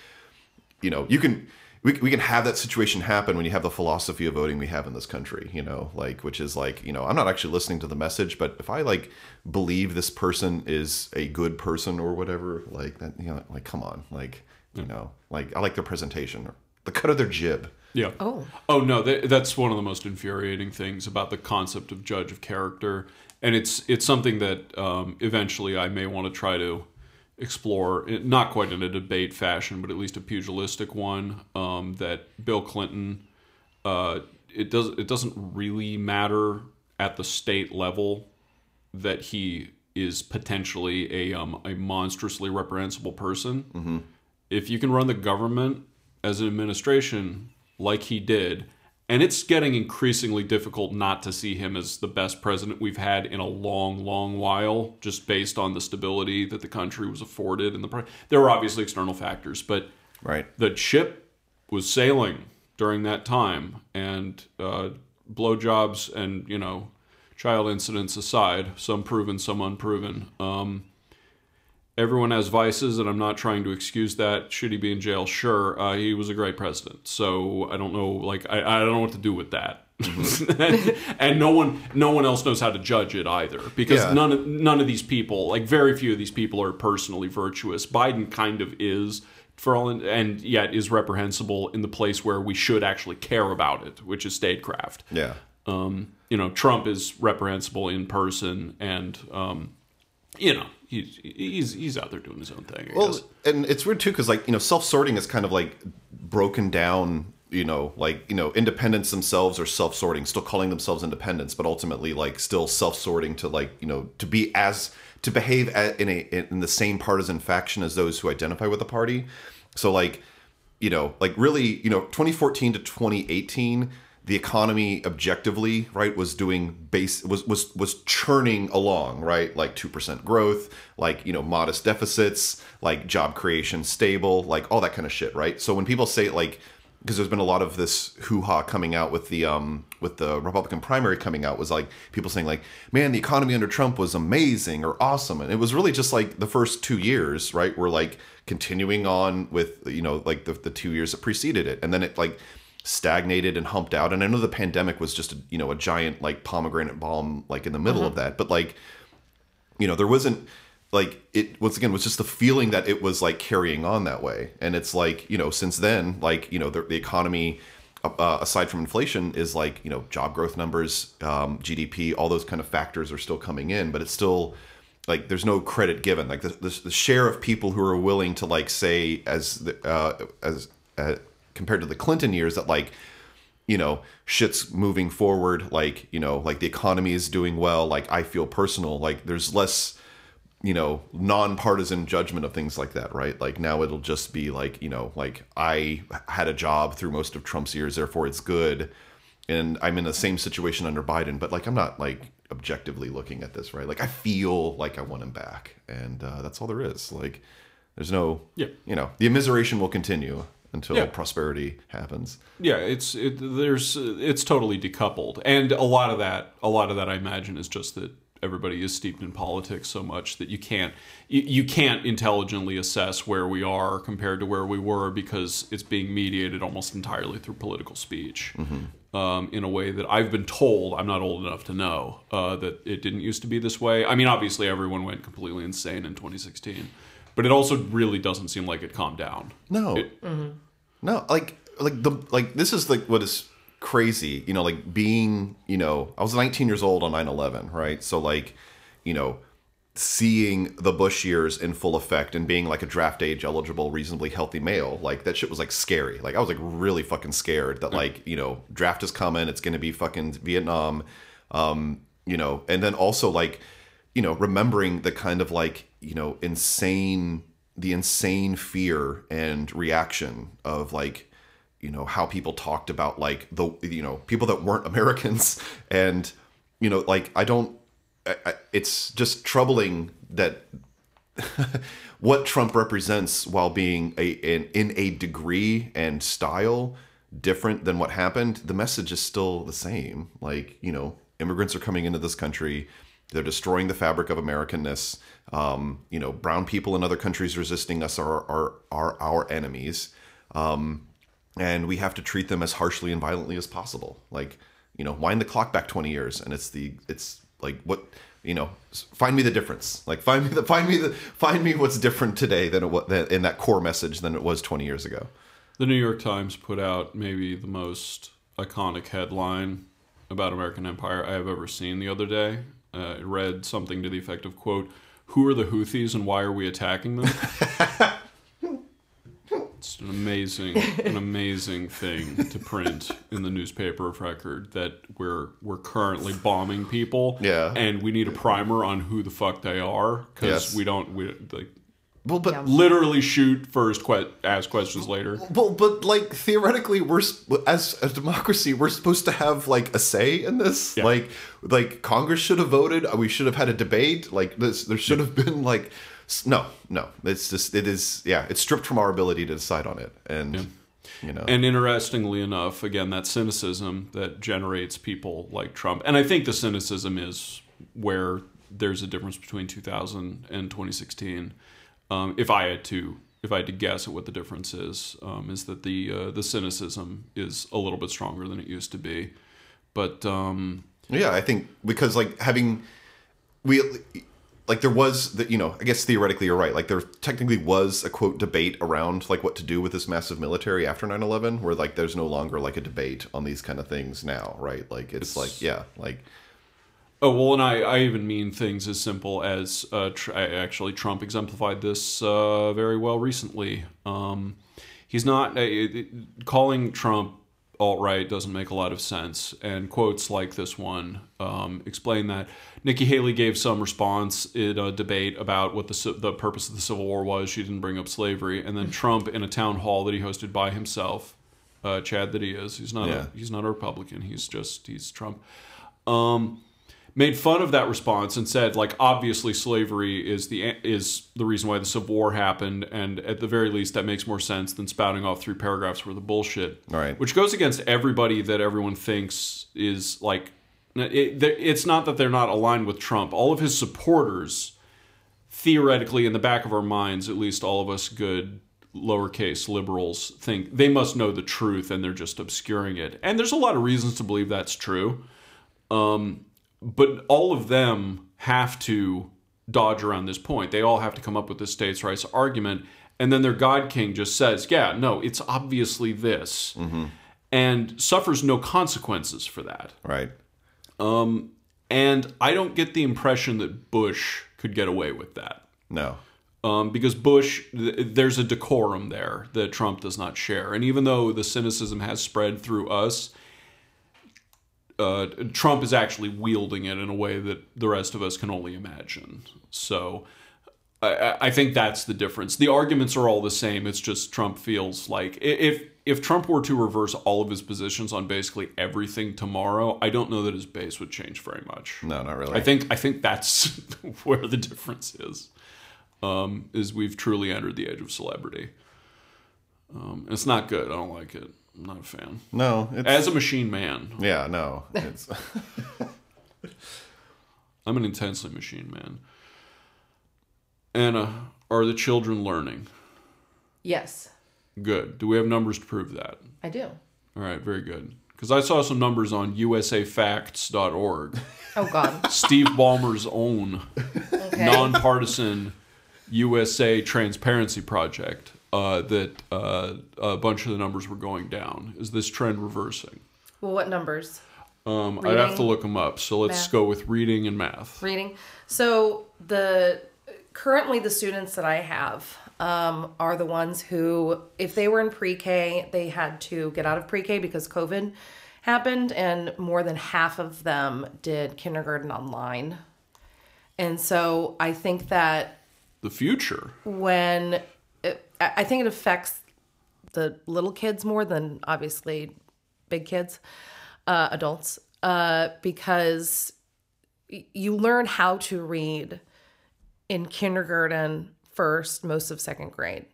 you know you can we, we can have that situation happen when you have the philosophy of voting we have in this country you know like which is like you know i'm not actually listening to the message but if i like believe this person is a good person or whatever like that you know like come on like you know like i like their presentation or the cut of their jib yeah. Oh. Oh no, that, that's one of the most infuriating things about the concept of judge of character, and it's it's something that um, eventually I may want to try to explore, it- not quite in a debate fashion, but at least a pugilistic one. Um, that Bill Clinton, uh, it does it doesn't really matter at the state level that he is potentially a um, a monstrously reprehensible person. If you can run the government as an administration like he did, and it's getting increasingly difficult not to see him as the best president we've had in a long, long while, just based on the stability that the country was afforded. And the there were obviously external factors, but right the ship was sailing during that time, and uh, blowjobs and you know child incidents aside, some proven, some unproven. Um, everyone has vices, and I'm not trying to excuse that. Should he be in jail? Sure. Uh, he was a great president, so I don't know. Like I, I don't know what to do with that. and, and no one, no one else knows how to judge it either, because Yeah. none of none of these people, like very few of these people, are personally virtuous. Biden kind of is, for all, in, and yet is reprehensible in the place where we should actually care about it, which is statecraft. yeah Um, you know, Trump is reprehensible in person, and um, you know, he's he's he's out there doing his own thing. I Well, guess. and it's weird too because like you know self sorting is kind of like broken down. You know, like you know, independents themselves are self sorting, still calling themselves independents, but ultimately like still self sorting to like you know to be as to behave a, in a in the same partisan faction as those who identify with the party. So like you know, like really, you know, 2014 to 2018, the economy objectively, right, was doing base was was was churning along, right? Like 2% growth, like, you know, modest deficits, like job creation stable, like all that kind of shit, right? So when people say like because there's been a lot of this hoo-ha coming out with the um with the Republican primary coming out was like people saying like man the economy under Trump was amazing or awesome and it was really just like the first 2 years right were like continuing on with you know like the, the 2 years that preceded it and then it like stagnated and humped out. And I know the pandemic was just a, you know a giant like pomegranate bomb like in the middle of that. But like you know there wasn't like it once again was just the feeling that it was like carrying on that way. And it's like you know since then like you know the, the economy uh, aside from inflation is like you know job growth numbers um, gdp all those kind of factors are still coming in. But it's still like there's no credit given. Like the, the, the share of people who are willing to like say as the, uh, as uh, compared to the clinton years that like you know shit's moving forward like you know like the economy is doing well like i feel personal like there's less you know nonpartisan judgment of things like that right? Like now it'll just be like you know like i had a job through most of trump's years therefore it's good. And i'm in the same situation under biden but like i'm not like objectively looking at this right? Like i feel like i want him back and uh, that's all there is. Like there's no Yeah. you know the immiseration will continue until Yeah. prosperity happens Yeah, it's it, there's it's totally decoupled, and a lot of that, a lot of that, I imagine, is just that everybody is steeped in politics so much that you can't you, you can't intelligently assess where we are compared to where we were because it's being mediated almost entirely through political speech. Um, in a way that I've been told, I'm not old enough to know uh, that it didn't used to be this way. I mean, obviously, everyone went completely insane in 2016, but it also really doesn't seem like it calmed down. no It- No, like like the like this is like what is crazy, you know, like being, you know, I was 19 years old on 9/11, right? So like, you know, seeing the Bush years in full effect and being like a draft age eligible, reasonably healthy male, like that shit was like scary. Like I was like really fucking scared that like, you know, draft is coming, it's going to be fucking Vietnam um, you know, and then also like, you know, remembering the kind of like, you know, insane the insane fear and reaction of like you know how people talked about like the you know people that weren't americans. And you know like i don't I, I, it's just troubling that what trump represents while being a in, in a degree and style different than what happened the message is still the same. Like you know immigrants are coming into this country they're destroying the fabric of americanness. Um, you know brown people in other countries resisting us are are, are our enemies. Um, and we have to treat them as harshly and violently as possible. Like you know wind the clock back 20 years and it's the it's like what you know find me the difference. Like find me the find me the find me what's different today than it was in that core message than it was 20 years ago. The New York Times put out maybe the most iconic headline about American Empire I have ever seen the other day. Uh, read something to the effect of, quote, who are the Houthis and why are we attacking them? it's an amazing, an amazing thing to print in the newspaper of record that we're we're currently bombing people, Yeah. and we need a primer on who the fuck they are because Yes. we don't we like well but Yeah. literally shoot first, que- ask questions later. Well, but like theoretically, we're as a democracy, we're supposed to have like a say in this. Yeah. Like, like Congress should have voted. We should have had a debate. Like this, there should have been like, no, no. It's just it is. Yeah, it's stripped from our ability to decide on it, and you know, And interestingly enough, again, that cynicism that generates people like Trump. And I think the cynicism is where there's a difference between 2000 and 2016. Um, if I had to, if I had to guess at what the difference is, um, is that the uh, the cynicism is a little bit stronger than it used to be. But um, Yeah, I think because like having we like there was the you know I guess theoretically you're right like there technically was a quote debate around like what to do with this massive military after 9/11 where like there's no longer like a debate on these kind of things now right like it's, like yeah like Oh well, and I, I even mean things as simple as uh, tr- actually Trump exemplified this uh, very well recently. Um, he's not uh, it- calling Trump alt right doesn't make a lot of sense, and quotes like this one um, explain that. Nikki Haley gave some response in a debate about what the the purpose of the Civil War was. She didn't bring up slavery, and then Trump in a town hall that he hosted by himself, uh, Chad that he is. He's not Yeah. a, he's not a Republican. He's just he's Trump. Um, made fun of that response and said like obviously slavery is the is the reason why the civil war happened and at the very least that makes more sense than spouting off three paragraphs worth of bullshit. All right. which goes against everybody that everyone thinks is like it, it's not that they're not aligned with Trump. All of his supporters theoretically in the back of our minds at least all of us good lowercase liberals think they must know the truth and they're just obscuring it. And there's a lot of reasons to believe that's true. Um, but all of them have to dodge around this point. They all have to come up with this states' rights argument, and then their God King just says, "Yeah, no, it's obviously this," and suffers no consequences for that. Right. And I don't get the impression that Bush could get away with that. No. Um, because Bush, th- there's a decorum there that Trump does not share. And even though the cynicism has spread through us, uh, Trump is actually wielding it in a way that the rest of us can only imagine. So I- I, think that's the difference. The arguments are all the same. It's just Trump feels like if if Trump were to reverse all of his positions on basically everything tomorrow, I don't know that his base would change very much. No, not really. I think I think that's where the difference is. Um, is we've truly entered the age of celebrity. Um, it's not good. I don't like it. I'm not a fan. no. It's, As a machine man, yeah. No. It's I'm an intensely machine man. Anna, are the children learning? Yes, Good. Do we have numbers to prove that? I do. All right, very good. Because I saw some numbers on usafacts.org. Oh God. Steve Ballmer's own Okay. nonpartisan USA transparency project uh, that uh, a bunch of the numbers were going down. Is this trend reversing? well, what numbers? Um, I'd have to look them up. So let's math. go with reading and math. reading. So the currently the students that I have um, are the ones who, if they were in pre-K, they had to get out of pre-K because COVID happened, and more than half of them did kindergarten online. And so I think that The future. when it, I think it affects the little kids more than obviously big kids, uh, adults, uh, because you learn how to read in kindergarten first, most of second grade.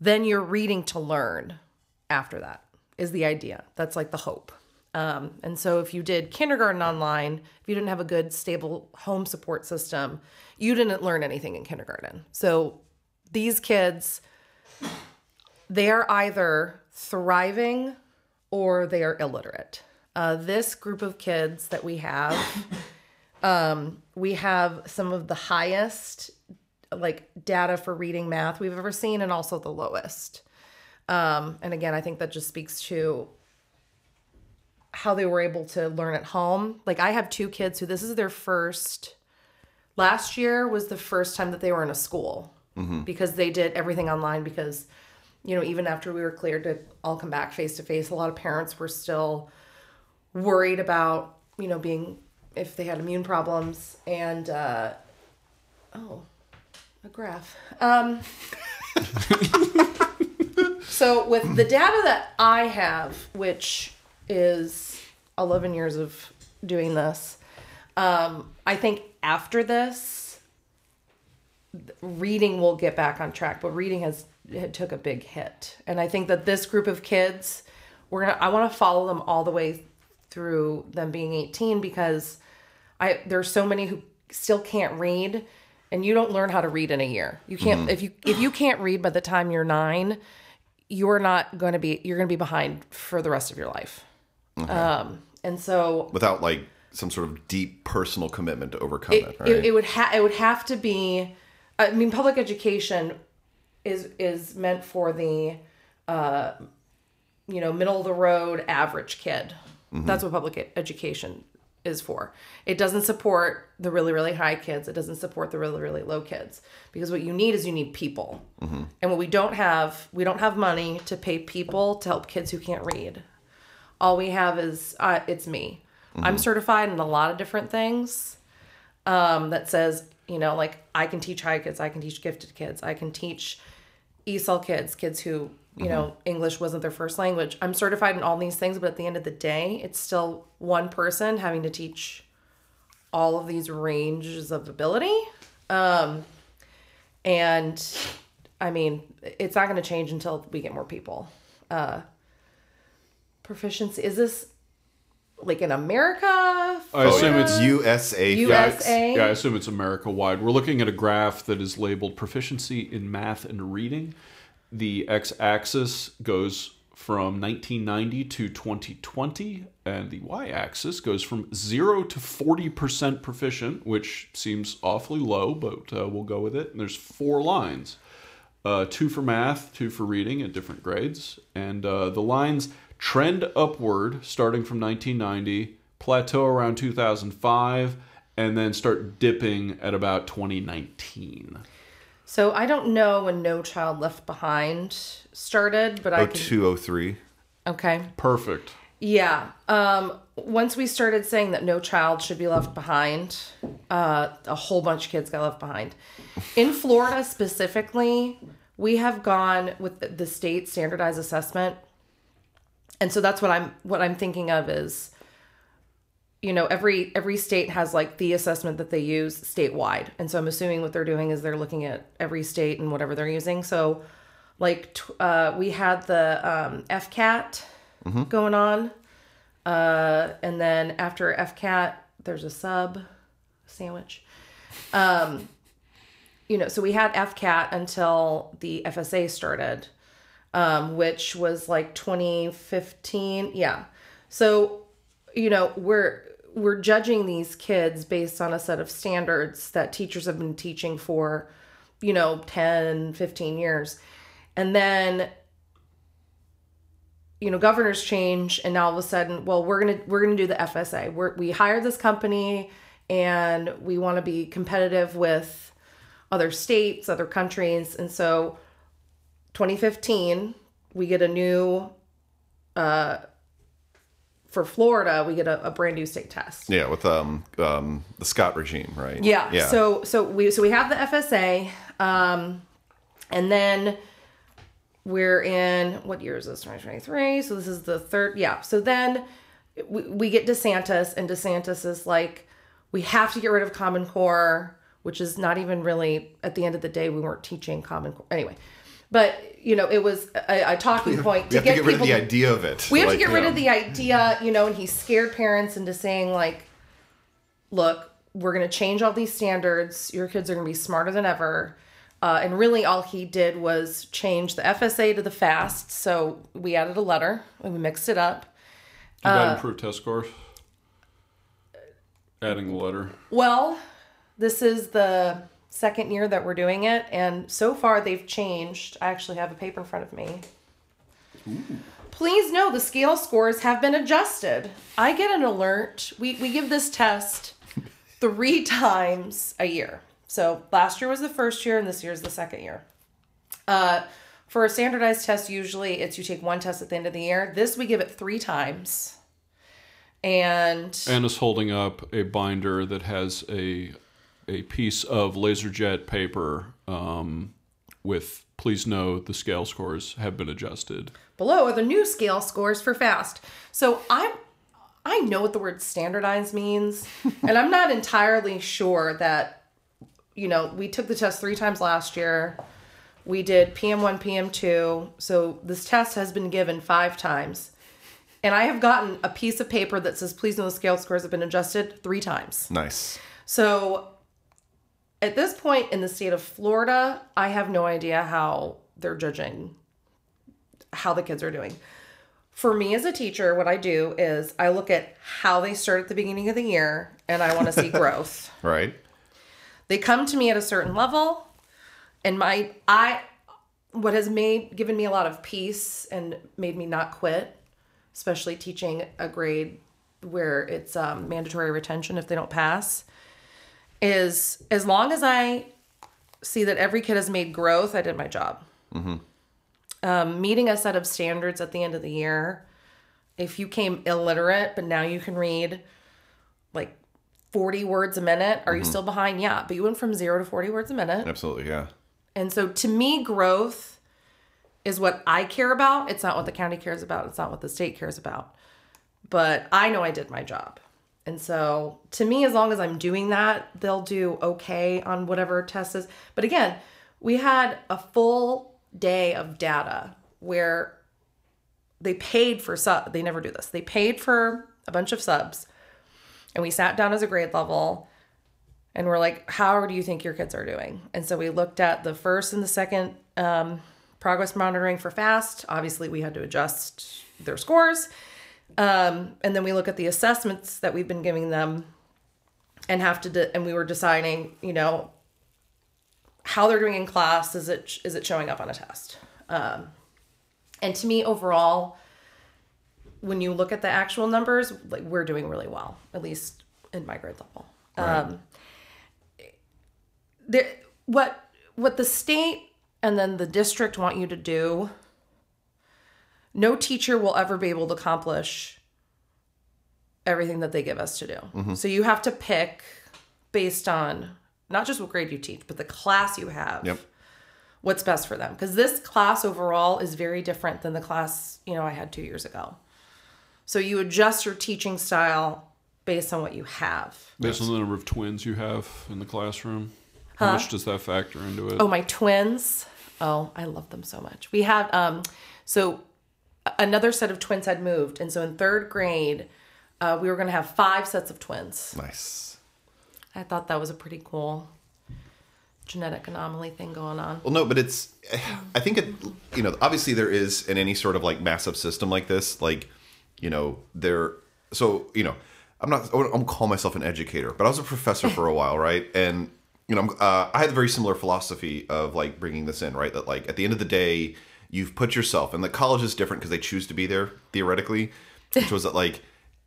Then you're reading to learn after that, is the idea. That's like the hope. Um, and so if you did kindergarten online, if you didn't have a good, stable home support system, you didn't learn anything in kindergarten. So these kids, they are either thriving or they are illiterate. Uh, this group of kids that we have, um, we have some of the highest like data for reading math we've ever seen and also the lowest. Um, and again, I think that just speaks to how they were able to learn at home. Like I have two kids who this is their first last year was the first time that they were in a school because they did everything online because you know even after we were cleared to all come back face to face a lot of parents were still worried about you know being if they had immune problems and uh oh a graph. Um so with the data that i have which is 11 years of doing this um i think after this reading will get back on track but reading has took a big hit. And i think that this group of kids we're gonna i want to follow them all the way through them being 18 because i there's so many who still can't read and you don't learn how to read in a year. You can't if you if you can't read by the time you're nine you're not going to be you're going to be behind for the rest of your life. Um and so without like some sort of deep personal commitment to overcome it, it, right? it, it would ha- it would have to be I mean public education is is meant for the uh you know middle of the road average kid. That's what public education is for. It doesn't support the really really high kids. It doesn't support the really really low kids because what you need is you need people. And what we don't have, we don't have money to pay people to help kids who can't read. All we have is uh, it's me. I'm certified in a lot of different things um, that says, you know, like I can teach high kids, I can teach gifted kids, I can teach ESOL kids, kids who, you know, English wasn't their first language. I'm certified in all these things, but at the end of the day, it's still one person having to teach all of these ranges of ability. Um, and I mean, it's not going to change until we get more people. Uh, proficiency is this like in America? I assume it's USA. Yeah, USA? yeah, I assume it's America wide. We're looking at a graph that is labeled proficiency in math and reading. The x axis goes from 1990 to 2020, and the y axis goes from 0 to 40% proficient, which seems awfully low, but uh, we'll go with it. And there's four lines uh, two for math, two for reading at different grades. And uh, the lines trend upward starting from 1990, plateau around 2005, and then start dipping at about 2019. So I don't know when No Child Left Behind started, but I Oh can. two oh three. Okay. Perfect. Yeah. Um, once we started saying that no child should be left behind, uh, a whole bunch of kids got left behind. In Florida specifically, we have gone with the- the state standardized assessment, and so that's what I'm what I'm thinking of is, you know, every every state has like the assessment that they use statewide, and so I'm assuming what they're doing is they're looking at every state and whatever they're using. So, like, uh, we had the um, FCAT going on. Uh, and then after FCAT, there's a sub sandwich. Um, you know, so we had FCAT until the FSA started, um, which was like 2015. Yeah. So, you know, we're we're judging these kids based on a set of standards that teachers have been teaching for, you know, 10, 15 years. And then you know governors change and now all of a sudden well we're gonna we're gonna do the fsa we're, we hired this company and we want to be competitive with other states other countries and so 2015 we get a new uh for florida we get a, a brand new state test Yeah, with um um the Scott regime, right? yeah. Yeah. So so we so we have the FSA, um, and then we're in what year is this? Twenty twenty three. So this is the third. Yeah. So then we, we get DeSantis, and DeSantis is like, we have to get rid of Common Core, which is not even really at the end of the day we weren't teaching Common Core anyway. But you know, it was a, a talking point we to have get, to get rid of people the idea of it. we have Like, to get rid yeah. of the idea, you know, and he scared parents into saying, like, look, we're going to change all these standards. Your kids are going to be smarter than ever. Uh, and really, all he did was change the FSA to the FAST. So we added a letter and we mixed it up. Did Uh, that improve test scores? Adding the letter. Well, this is the second year that we're doing it. And so far, they've changed. I actually have a paper in front of me. Please know the scale scores have been adjusted. I get an alert. We, we give this test three times a year. So last year was the first year, and this year is the second year. Uh, for a standardized test, usually it's you take one test at the end of the year. This we give it three times. And Anna's holding up a binder that has a a piece of laserjet paper um, with please know the scale scores have been adjusted. below are the new scale scores for fast. So I'm I know what the word standardized means, and I'm not entirely sure that you know, we took the test 3 times last year. We did PM1, PM2. So this test has been given 5 times. And I have gotten a piece of paper that says please know the scale scores have been adjusted 3 times. Nice. So at this point in the state of Florida, I have no idea how they're judging how the kids are doing. For me as a teacher, what I do is I look at how they start at the beginning of the year and I want to see growth. Right. They come to me at a certain level and my I what has made given me a lot of peace and made me not quit, especially teaching a grade where it's um, mandatory retention if they don't pass, is as long as I see that every kid has made growth, I did my job. Um, meeting a set of standards at the end of the year. If you came illiterate, but now you can read like 40 words a minute, are you still behind? Yeah, but you went from zero to 40 words a minute. Absolutely. Yeah. And so to me, growth is what I care about. It's not what the county cares about. It's not what the state cares about. But I know I did my job. And so to me, as long as I'm doing that, they'll do okay on whatever test is. But again, we had a full day of data where they paid for sub they never do this. They paid for a bunch of subs and we sat down as a grade level and we're like, how do you think your kids are doing? And so we looked at the first and the second um, progress monitoring for fast obviously we had to adjust their scores um, and then we look at the assessments that we've been giving them and have to de- and we were deciding you know how they're doing in class is it is it showing up on a test? Um, and to me overall when you look at the actual numbers like we're doing really well at least in my grade level. Um, there what what the state and then the district want you to do no teacher will ever be able to accomplish everything that they give us to do so you have to pick based on not just what grade you teach but the class you have Yep. what's best for them because this class overall is very different than the class you know i had two years ago so you adjust your teaching style based on what you have Based on the number of twins you have in the classroom, how much does that factor into it? Oh, my twins. Oh, I love them so much. We have um so a- another set of twins had moved, and so in third grade, uh, we were going to have five sets of twins. Nice. I thought that was a pretty cool genetic anomaly thing going on. Well, no, but it's. I think it. You know, obviously there is in any sort of like massive system like this, like, you know, there. So you know, I'm not. I'm gonna call myself an educator, but I was a professor for a while, right? And you know, I'm, uh, I had a very similar philosophy of like bringing this in, right? That like at the end of the day, you've put yourself, and the college is different because they choose to be there theoretically, which was that like.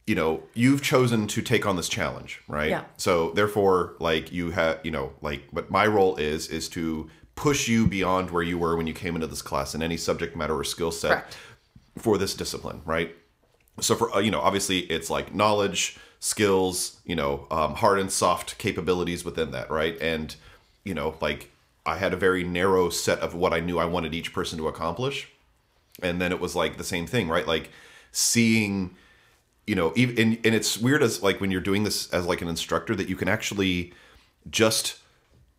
You know, you've chosen to take on this challenge, right? Yeah. So therefore, like you have, you know, like what my role is is to push you beyond where you were when you came into this class in any subject matter or skill set Correct. for this discipline, right? So for uh, you know, obviously it's like knowledge, skills, you know, um, hard and soft capabilities within that, right? And you know, like I had a very narrow set of what I knew I wanted each person to accomplish, and then it was like the same thing, right? Like seeing you know even and, and it's weird as like when you're doing this as like an instructor that you can actually just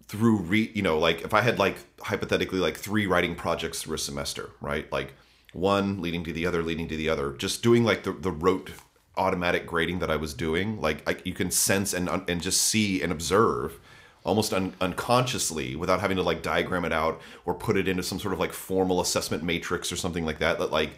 through re you know like if i had like hypothetically like three writing projects through a semester right? Like one leading to the other leading to the other. Just doing like the, the rote automatic grading that i was doing like I, you can sense and and just see and observe almost un- unconsciously without having to like diagram it out or put it into some sort of like formal assessment matrix or something like that that like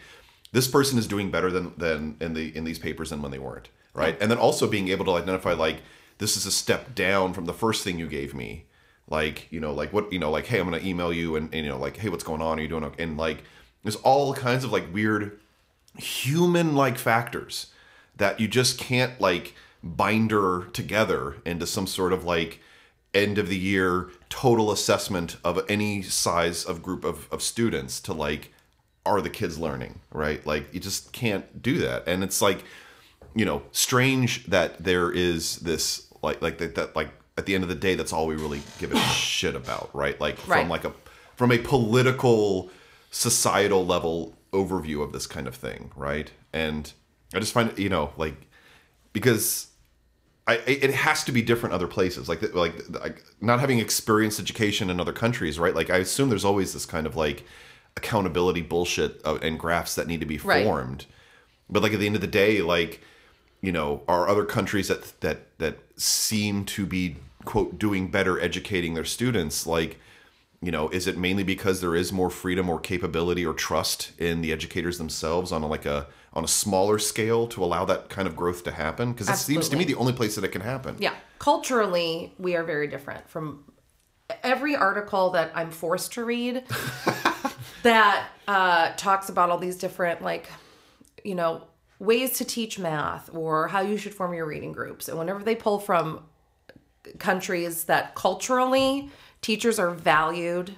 this person is doing better than than in the in these papers than when they weren't right? And then also being able to identify like this is a step down from the first thing you gave me. Like you know like what you know like hey i'm gonna email you and, and you know like hey what's going on? Are you doing okay and like there's all kinds of like weird human like factors that you just can't like binder together into some sort of like end of the year total assessment of any size of group of, of students to like are the kids learning right? Like you just can't do that. And it's like you know strange that there is this like like that, that like at the end of the day that's all we really give a shit about right? Like from Right. like a from a political societal level overview of this kind of thing right? And i just find it you know like because I, it has to be different other places. Like like like not having experienced education in other countries right? Like i assume there's always this kind of like accountability bullshit uh, and graphs that need to be Right. formed. But like at the end of the day like you know are other countries that that that seem to be quote doing better educating their students like you know is it mainly because there is more freedom or capability or trust in the educators themselves on like a on a smaller scale to allow that kind of growth to happen? Because it seems to me the only place that it can happen. Yeah, culturally, we are very different from every article that I'm forced to read that uh, talks about all these different, like, you know, ways to teach math or how you should form your reading groups. And whenever they pull from countries that culturally teachers are valued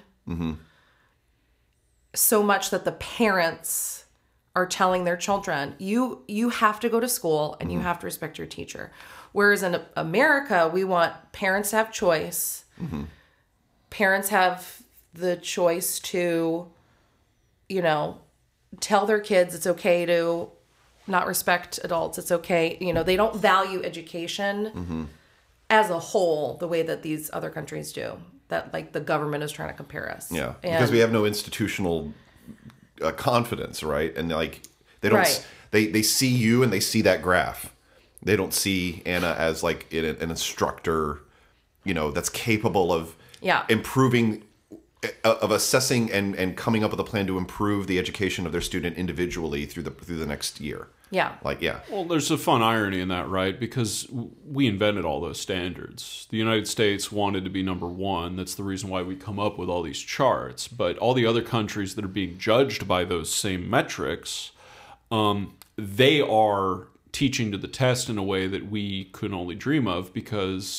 so much that the parents are telling their children you you have to go to school and you mm-hmm. have to respect your teacher. Whereas in america we want parents to have choice. Mm-hmm. Parents have the choice to you know tell their kids it's okay to not respect adults. It's okay you know they don't value education mm-hmm. as a whole the way that these other countries do that like the government is trying to compare us. Yeah, And- because we have no institutional uh, confidence, right? And like they don't, Right. they they see you and they see that graph. They don't see Anna as like an, an instructor, you know, that's capable of Yeah. improving uh, of assessing and and coming up with a plan to improve the education of their student individually through the through the next year. Yeah. Like yeah, Well, there's a fun irony in that, right? Because we invented all those standards. The United States wanted to be number one. That's the reason why we come up with all these charts. But all the other countries that are being judged by those same metrics, um, they are teaching to the test in a way that we could only dream of because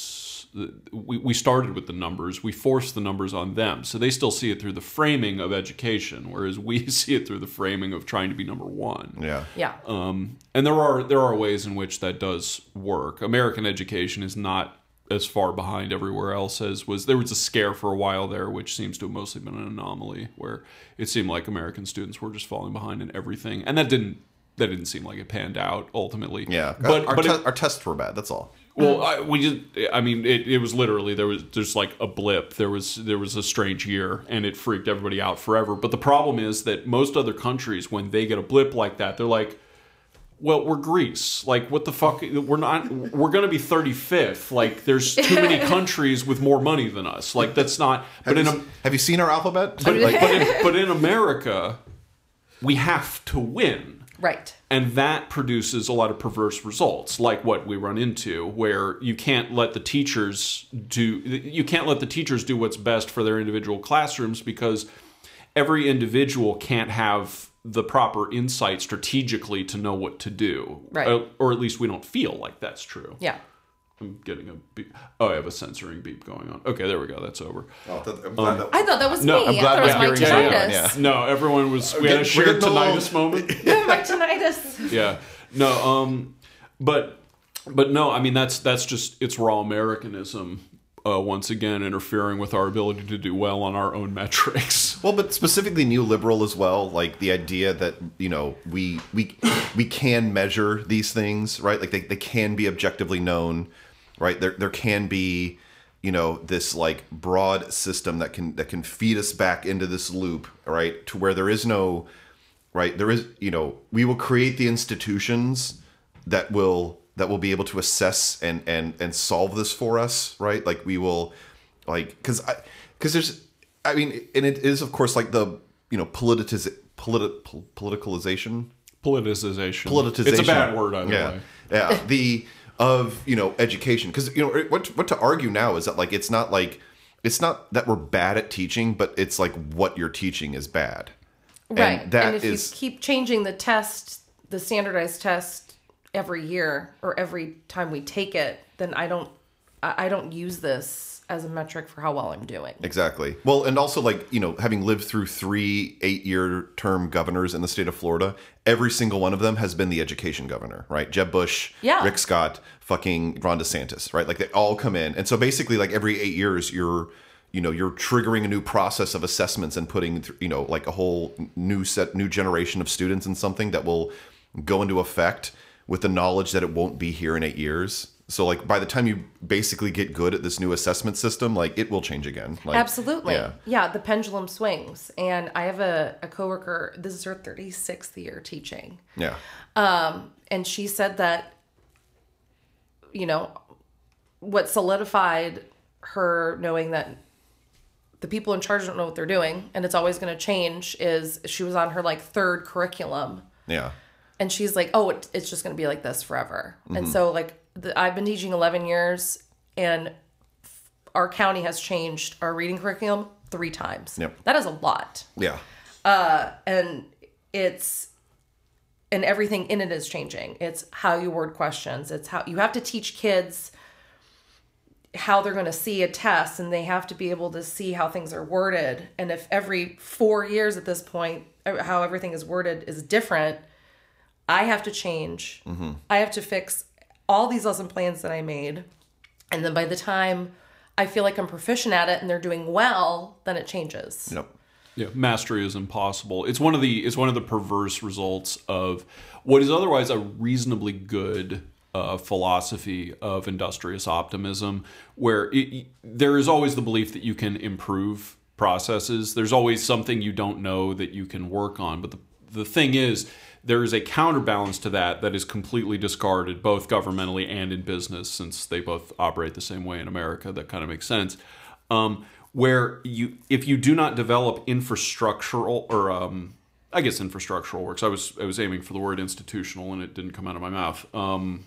we, we started with the numbers. We forced the numbers on them. So they still see it through the framing of education, whereas we see it through the framing of trying to be number one. yeah, Yeah. Um, and there are there are ways in which that does work. American education is not as far behind everywhere else as was. There was a scare for a while there, which seems to have mostly been an anomaly, where it seemed like American students were just falling behind in everything, and that didn't that didn't seem like it panned out ultimately. yeah. but our, but te- it- our tests were bad. That's all. Well, um, I, we just, I mean, it, it was literally there was just like a blip. There was there was a strange year, and it freaked everybody out forever. But the problem is that most other countries, when they get a blip like that, they're like, "Well, we're Greece. Like, what the fuck? We're not. We're gonna be 35th. Like, there's too many countries with more money than us. Like, that's not. But in a, Have you seen our alphabet? but, Like, but in, but in America, we have to win. Right. And that produces a lot of perverse results, like what we run into, where you can't let the teachers do you can't let the teachers do what's best for their individual classrooms because every individual can't have the proper insight strategically to know what to do. Right. Uh, or at least we don't feel like that's true. Yeah. I'm getting a beep. Oh, I have a censoring beep going on. Okay, there we go. That's over. Oh, th- I'm glad that- I thought that was No, me. I'm I thought it was my hearing that tinnitus. yeah. No, everyone was. We had a shared we're tinnitus along. moment. my tinnitus. yeah no um but but no i mean that's that's just it's raw americanism uh, once again interfering with our ability to do well on our own metrics Well, but specifically neoliberal as well, like the idea that you know we we we can measure these things, right? Like they, they can be objectively known, right? There there can be you know this like broad system that can that can feed us back into this loop, right? To where there is no right? There is you know we will create the institutions that will that will be able to assess and and and solve this for us right? Like we will like because i because there's i mean and it is of course like the you know politiciz politi- pol- politicalization? Politicization. Politicization it's a bad word either yeah. way. Yeah. The of you know education because you know what what to argue now is that like it's not like it's not that we're bad at teaching but it's like what you're teaching is bad Right. and that and if is you keep changing the test, the standardized test every year or every time we take it, then I don't I I don't use this as a metric for how well I'm doing. Exactly. Well, and also like you know, having lived through three eight-year term governors in the state of Florida, every single one of them has been the education governor, right? Jeb Bush, Yeah. Rick Scott, fucking Ron DeSantis, right? Like they all come in, and so basically, like every eight years, you're you know you're triggering a new process of assessments and putting you know like a whole new set new generation of students in something that will go into effect with the knowledge that it won't be here in eight years so like by the time you basically get good at this new assessment system like it will change again like Absolutely. yeah Yeah. the pendulum swings. And I have a, a coworker, this is her 36th year teaching. yeah Um, and she said that you know what solidified her knowing that the people in charge don't know what they're doing and it's always going to change is she was on her like third curriculum yeah and she's like oh it, it's just going to be like this forever and so like the, i've been teaching 11 years and our county has changed our reading curriculum three times. Yep. that is a lot. Yeah. And it's and everything in it is changing. It's how you word questions. It's how you have to teach kids how they're going to see a test and they have to be able to see how things are worded. And if every four years at this point uh, how everything is worded is different i have to change. I have to fix all these lesson plans that i made and then by the time i feel like i'm proficient at it and they're doing well then it changes yep Yeah, mastery is impossible. It's one of the it's one of the perverse results of what is otherwise a reasonably good uh, philosophy of industrious optimism, where it, there is always the belief that you can improve processes. There's always something you don't know that you can work on. But the the thing is, there is a counterbalance to that that is completely discarded, both governmentally and in business, since they both operate the same way in America. That kind of makes sense. Um, where you if you do not develop infrastructural or um, I guess infrastructural works. I was I was aiming for the word institutional and it didn't come out of my mouth. Um,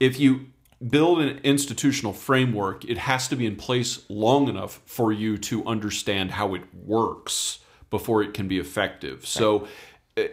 if you build an institutional framework, it has to be in place long enough for you to understand how it works before it can be effective. So,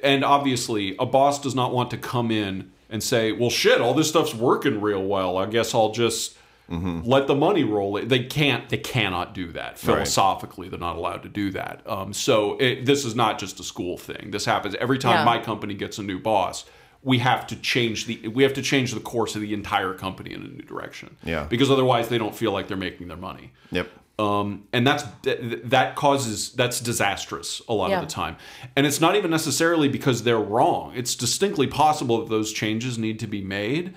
and obviously, a boss does not want to come in and say, "Well, shit, all this stuff's working real well. I guess I'll just." Let the money roll. They can't. They cannot do that philosophically. They're not allowed to do that. Um, so it, this is not just a school thing. This happens every time Yeah. my company gets a new boss. We have to change the. We have to change the course of the entire company in a new direction. Yeah. Because otherwise, they don't feel like they're making their money Yep. Um, and that's that causes that's disastrous a lot Yeah. of the time. And it's not even necessarily because they're wrong. It's distinctly possible that those changes need to be made.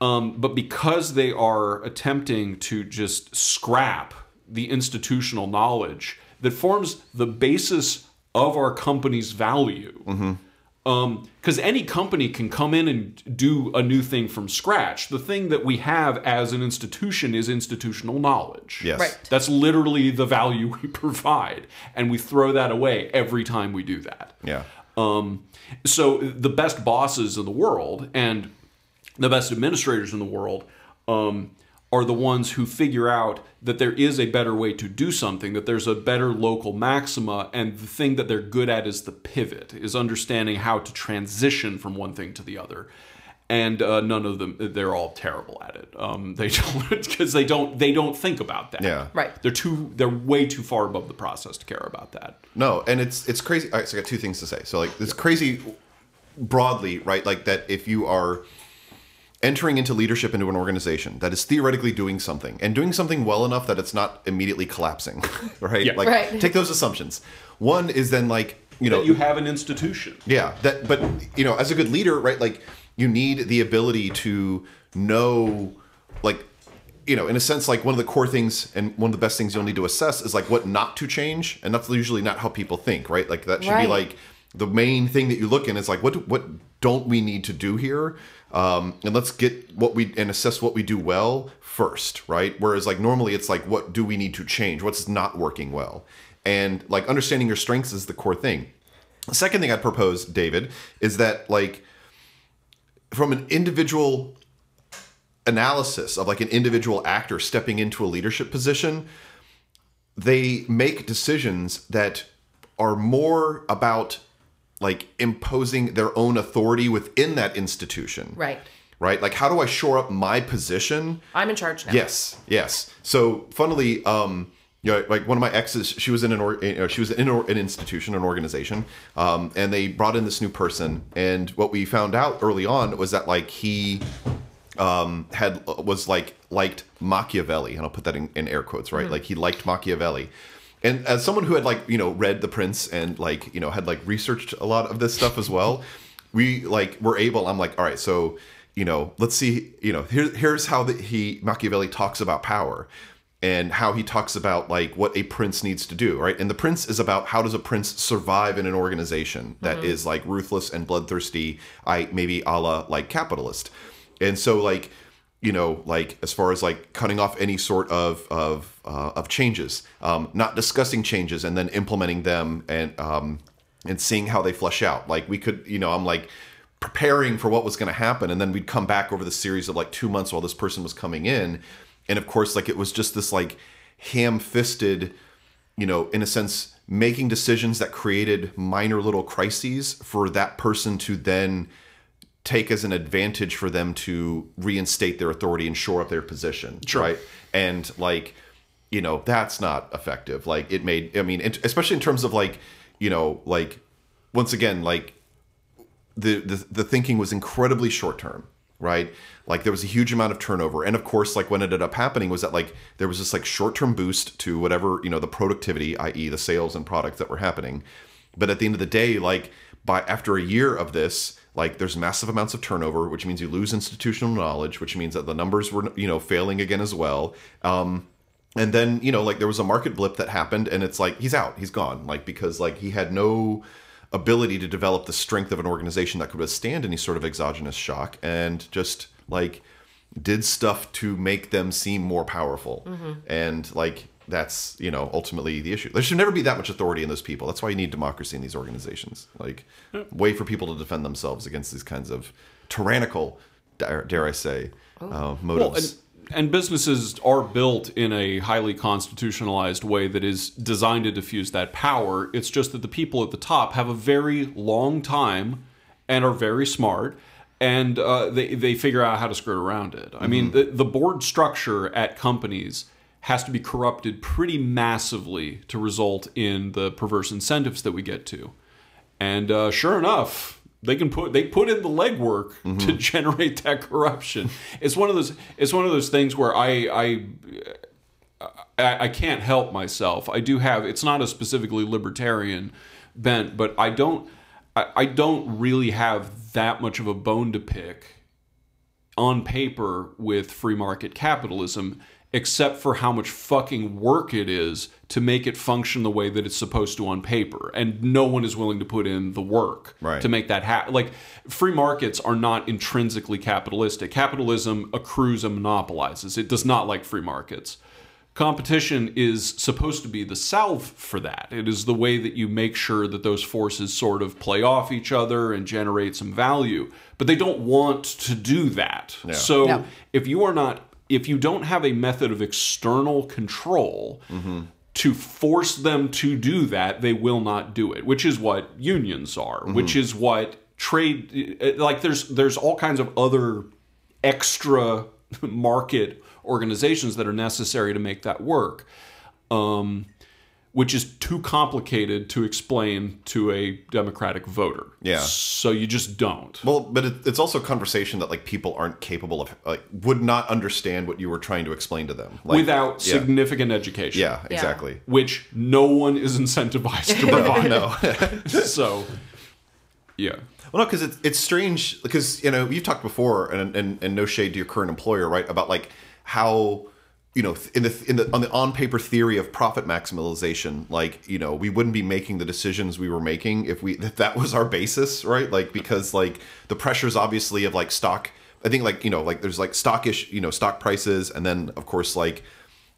Um, but because they are attempting to just scrap the institutional knowledge that forms the basis of our company's value because any company can come in and do a new thing from scratch. The thing that we have as an institution is institutional knowledge. Yes. Right. That's literally the value we provide, and we throw that away every time we do that. Yeah. Um, so the best bosses in the world and the best administrators in the world um, are the ones who figure out that there is a better way to do something, that there's a better local maxima, and the thing that they're good at is the pivot, is understanding how to transition from one thing to the other. And uh, none of them, they're all terrible at it. Um, they don't because they don't they don't think about that. Yeah. Right. They're too they're way too far above the process to care about that. No, and it's it's crazy. All right, so I got two things to say. So like it's crazy broadly, right? Like that if you are entering into leadership into an organization that is theoretically doing something and doing something well enough that it's not immediately collapsing, right? Yeah. Like Right. take those assumptions. One is then like, you know, That you have an institution. yeah, that but you know, as a good leader, right, like you need the ability to know like you know, in a sense, like one of the core things and one of the best things you'll need to assess is like what not to change, and that's usually not how people think, right? Like that should be like the main thing that you look in is like what what don't we need to do here, um, and let's get what we and assess what we do well first, right? Whereas like normally it's like what do we need to change, what's not working well, and like understanding your strengths is the core thing. The second thing I'd propose, David, is that like from an individual analysis of like an individual actor stepping into a leadership position, they make decisions that are more about like imposing their own authority within that institution. Right. Right? Like how do I shore up my position I'm in charge now. Yes, yes. So, funnily, um, you know, like one of my exes, she was in an or, you know, she was in an institution, an organization, um, and they brought in this new person. And what we found out early on was that like he um, had was like liked Machiavelli, and I'll put that in, in air quotes, right? Like he liked Machiavelli. And as someone who had like you know read The Prince and like you know had like researched a lot of this stuff as well, we like were able. I'm like, all right, so you know, let's see, you know, here, here's how the, he Machiavelli talks about power and how he talks about like what a prince needs to do, right? And the prince is about how does a prince survive in an organization that mm-hmm. is like ruthless and bloodthirsty, I maybe a la like capitalist. And so like you know, like as far as like cutting off any sort of of uh, of changes, um, not discussing changes and then implementing them and um, and seeing how they flesh out. Like we could, you know, I'm like preparing for what was going to happen, and then we'd come back over the series of like two months while this person was coming in, and of course, like it was just this like ham-fisted, you know, in a sense, making decisions that created minor little crises for that person to then take as an advantage for them to reinstate their authority and shore up their position Sure. right? And like you know that's not effective. Like it made i mean it- especially in terms of like you know like once again like the the, the thinking was incredibly short term right? Like there was a huge amount of turnover. And of course like what ended up happening was that like there was this like short term boost to whatever you know the productivity i.e the sales and products that were happening. But at the end of the day like by after a year of this like there's massive amounts of turnover which means you lose institutional knowledge which means that the numbers were you know failing again as well. Um and then you know like there was a market blip that happened and it's like he's out he's gone. Like because like he had no ability to develop the strength of an organization that could withstand any sort of exogenous shock and just like did stuff to make them seem more powerful. And like that's you know ultimately the issue. There should never be that much authority in those people. That's why you need democracy in these organizations. Like, way for people to defend themselves against these kinds of tyrannical, dare, dare I say, uh, Well, motives. and, and businesses are built in a highly constitutionalized way that is designed to diffuse that power. It's just that the people at the top have a very long time and are very smart. And uh, they, they figure out how to skirt around it. I mean, the, the board structure at companies has to be corrupted pretty massively to result in the perverse incentives that we get to. And uh, sure enough, they can put they put in the legwork to generate that corruption. It's one of those it's one of those things where I I I, I can't help myself. I do have it's not a specifically libertarian bent, but I don't I, I don't really have that much of a bone to pick on paper with free market capitalism except for how much fucking work it is to make it function the way that it's supposed to on paper. And no one is willing to put in the work Right. to make that happen like free markets are not intrinsically capitalistic. Capitalism accrues and monopolizes. It does not like free markets. Competition is supposed to be the salve for that. It is the way that you make sure that those forces sort of play off each other and generate some value. But they don't want to do that. So No. if you are not if you don't have a method of external control to force them to do that they will not do it which is what unions are which is what trade uh, like there's there's all kinds of other extra market organizations that are necessary to make that work. Um, which is too complicated to explain to a democratic voter Yeah. so you just don't Well, but it, it's also a conversation that like people aren't capable of, like, would not understand what you were trying to explain to them like, without yeah, significant education yeah, exactly. which no one is incentivized to provide. No, So, yeah. well, no, because it's it's strange because you know you've talked before, and, and and no shade to your current employer, right? About like how you know in the in the on the on paper theory of profit maximization, like you know we wouldn't be making the decisions we were making if we if that was our basis, right? Like because like the pressures obviously of like stock. I think like you know like there's like stockish you know stock prices, and then of course like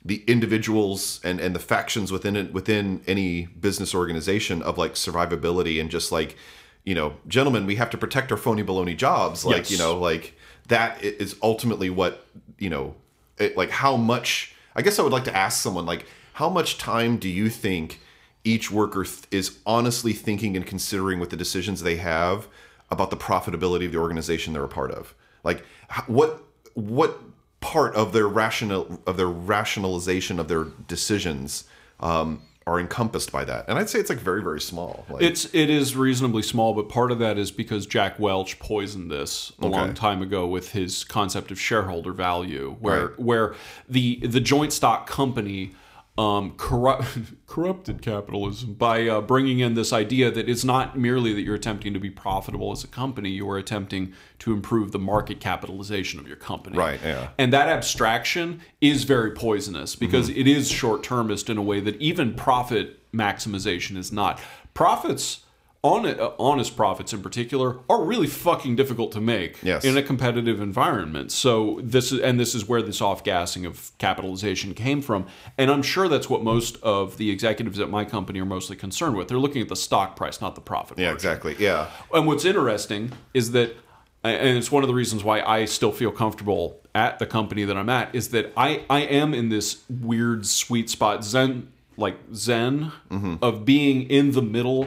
the individuals and and the factions within it within any business organization of like survivability and just like you know gentlemen we have to protect our phony baloney jobs like Yes. you know like that is ultimately what you know it, like how much i guess i would like to ask someone like how much time do you think each worker th- is honestly thinking and considering with the decisions they have about the profitability of the organization they're a part of? Like what what part of their rational of their rationalization of their decisions um, are encompassed by that and i'd say it's like very very small like It's it is reasonably small, but part of that is because Jack Welch poisoned this a long time ago with his concept of shareholder value, where Right. where the the joint stock company um, corrupt, corrupted capitalism by uh, bringing in this idea that it's not merely that you're attempting to be profitable as a company, you are attempting to improve the market capitalization of your company. Right, yeah. And that abstraction is very poisonous because it is short termist in a way that even profit maximization is not. Profits, Uh, honest profits in particular, are really fucking difficult to make Yes. in a competitive environment. So this is and this is where this off gassing of capitalization came from. And I'm sure that's what most of the executives at my company are mostly concerned with. They're looking at the stock price, not the profit. yeah margin. exactly yeah And what's interesting is that, and it's one of the reasons why I still feel comfortable at the company that I'm at, is that I, I am in this weird sweet spot, zen, like zen, mm-hmm. of being in the middle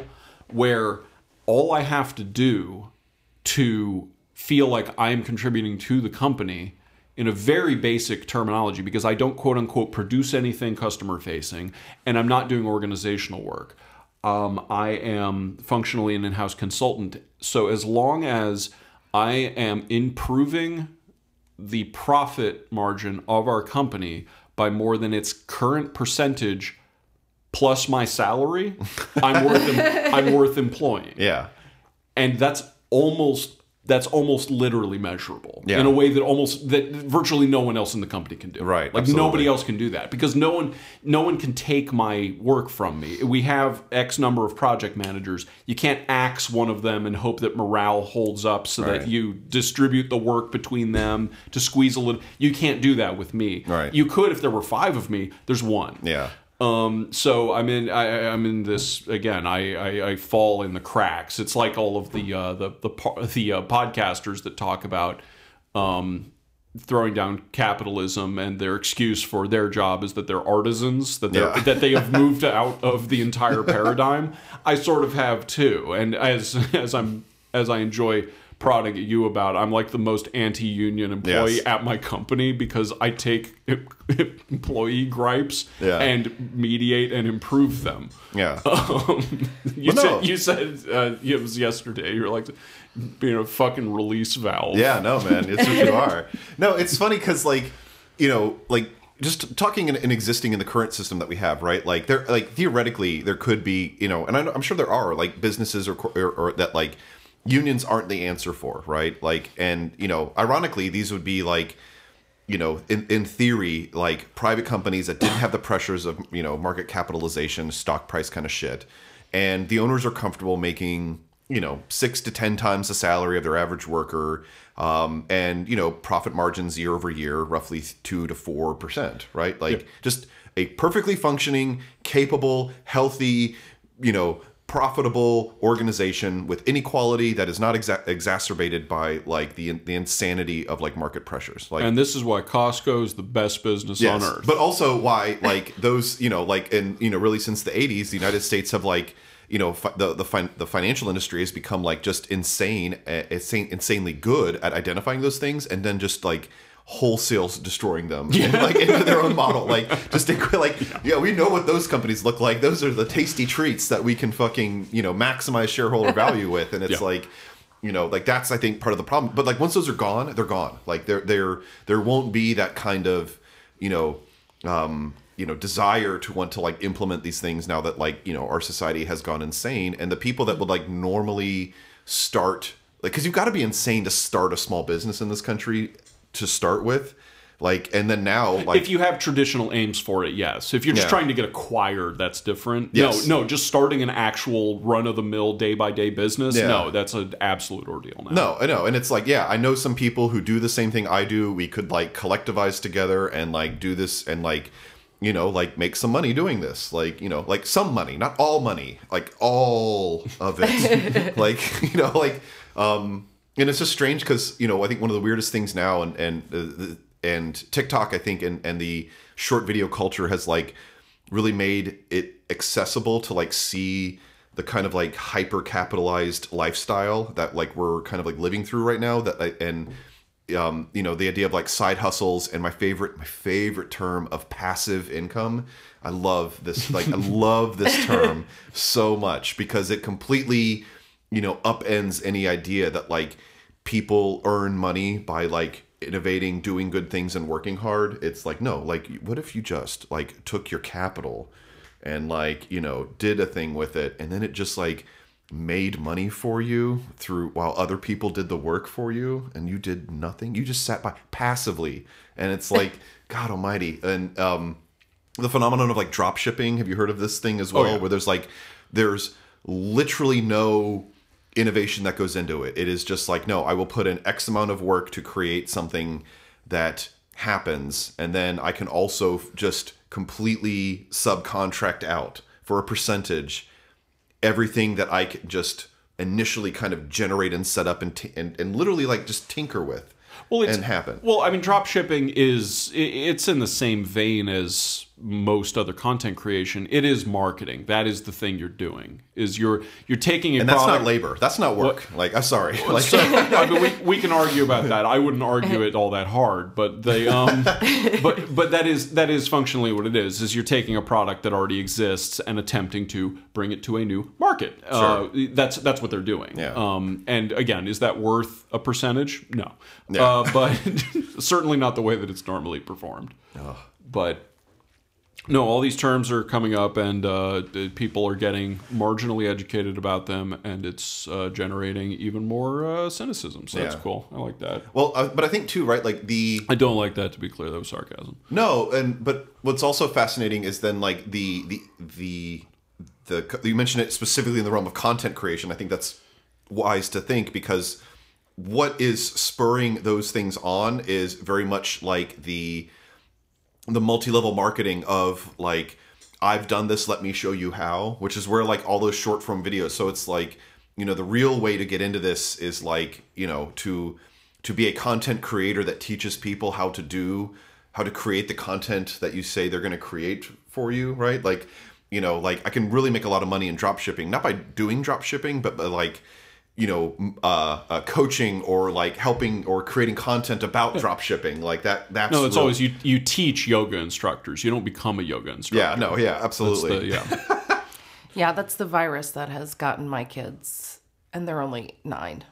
where all I have to do to feel like I'm contributing to the company in a very basic terminology because I don't quote unquote produce anything customer facing and I'm not doing organizational work. Um, I am functionally an in house consultant. So as long as I am improving the profit margin of our company by more than its current percentage plus my salary, I'm worth em- I'm worth employing yeah and that's almost that's almost literally measurable Yeah. in a way that almost that virtually no one else in the company can do. Right, like absolutely. nobody else can do that because no one no one can take my work from me. We have X number of project managers. You can't axe one of them and hope that morale holds up so Right. that you distribute the work between them to squeeze a little. You can't do that with me. Right. You could if there were five of me. There's one. Yeah. Um, so I'm in. I, I'm in this again. I, I, I fall in the cracks. It's like all of the uh, the the the uh, podcasters that talk about um, throwing down capitalism, and their excuse for their job is that they're artisans, that they Yeah. that they have moved out of the entire paradigm. I sort of have too, and as as I'm as I enjoy prodding at you about, I'm like the most anti-union employee Yes. at my company because I take employee gripes Yeah. and mediate and improve them. Yeah. Um, you no. said you said uh, it was yesterday. You're like being a fucking release valve. Yeah, no, man, it's what you are. No, it's funny because like, you know, like just talking and, existing in the current system that we have, right? Like there, like theoretically, there could be, you know, and I'm sure there are like businesses or, or or that like unions aren't the answer for, right? Like, and you know, ironically, these would be like. You know, in, in theory, like private companies that didn't have the pressures of, you know, market capitalization, stock price kind of shit. And the owners are comfortable making you know six to ten times the salary of their average worker um, and you know profit margins year over year roughly two to four percent right like just a perfectly functioning capable healthy you know profitable organization with inequality that is not exa- exacerbated by like the the insanity of like market pressures like And this is why Costco is the best business Yes, on earth. But also why like those you know like and you know really since the 80s the United States have like you know fi- the the, fin- the financial industry has become like just insane uh, insane insanely good at identifying those things and then just like wholesale destroying them. And, like into their own model. Like just think, like yeah. we know what those companies look like. Those are the tasty treats that we can fucking you know maximize shareholder value with. And it's Yeah. like you know like that's i think part of the problem. But like once those are gone they're gone. Like there there there won't be that kind of you know um you know desire to want to like implement these things now that like you know our society has gone insane. And the people that would like normally start like because you've got to be insane to start a small business in this country to start with like and then now like if you have traditional aims for it, yes. If you're just Yeah. trying to get acquired, that's different. Yes. No, no, just starting an actual run of the mill day by day business. Yeah. No, that's an absolute ordeal now. No, I know. And it's like, yeah, I know some people who do the same thing I do. We could like collectivize together and like do this and like, you know, like make some money doing this. Like, you know, like some money, not all money, like all of it. like, you know, like, um, and it's just strange because, you know, I think one of the weirdest things now and, and, uh, and TikTok, I think, and, and the short video culture has like really made it accessible to like see the kind of like hyper capitalized lifestyle that like we're kind of like living through right now that I- and um you know the idea of like side hustles and my favorite my favorite term of passive income. I love this like i love this term so much because it completely you know upends any idea that like people earn money by like innovating doing good things and working hard. It's like no like what if you just like took your capital and like you know did a thing with it and then it just like made money for you through while other people did the work for you and you did nothing? You just sat by passively and it's like god almighty. And um the phenomenon of like drop shipping have you heard of this thing as well yeah. where there's like there's literally no innovation that goes into it. It is just like no i will put in x amount of work to create something that happens and then i can also just completely subcontract out for a percentage everything that i can just initially kind of generate and set up and, t- and, and literally like just tinker with well, it's, and happen. Well, I mean, drop shipping is it's in the same vein as most other content creation. It is marketing. That is the thing you're doing. Is you're you're taking a and that's product, not labor that's not work like i'm sorry like So, I mean, we, we can argue about that. I wouldn't argue it all that hard, but they, um, but but that is that is functionally what it is. Is you're taking a product that already exists and attempting to bring it to a new market. Uh, that's that's what they're doing. Yeah. Um, and again, is that worth a percentage? No. Uh, but certainly not the way that it's normally performed. But no, all these terms are coming up, and uh, people are getting marginally educated about them, and it's uh, generating even more uh, cynicism. So that's Yeah. cool. I like that. well uh, but i think too right like the I don't like that. To be clear, that was sarcasm. No, and but what's also fascinating is then like the the the the you mentioned it specifically in the realm of content creation. I think that's wise to think because what is spurring those things on is very much like the the multi-level marketing of like I've done this, let me show you how, which is where like all those short form videos. So it's like, you know, the real way to get into this is like, you know, to to be a content creator that teaches people how to do how to create the content that you say they're going to create for you, right? Like, you know, like I can really make a lot of money in drop shipping, not by doing drop shipping, but by like you know uh, uh, coaching or like helping or creating content about drop shipping like that that's No, it's real- always you. You teach yoga instructors. You don't become a yoga instructor. yeah no yeah That's absolutely the- yeah. Yeah, that's the virus that has gotten my kids, and they're only 9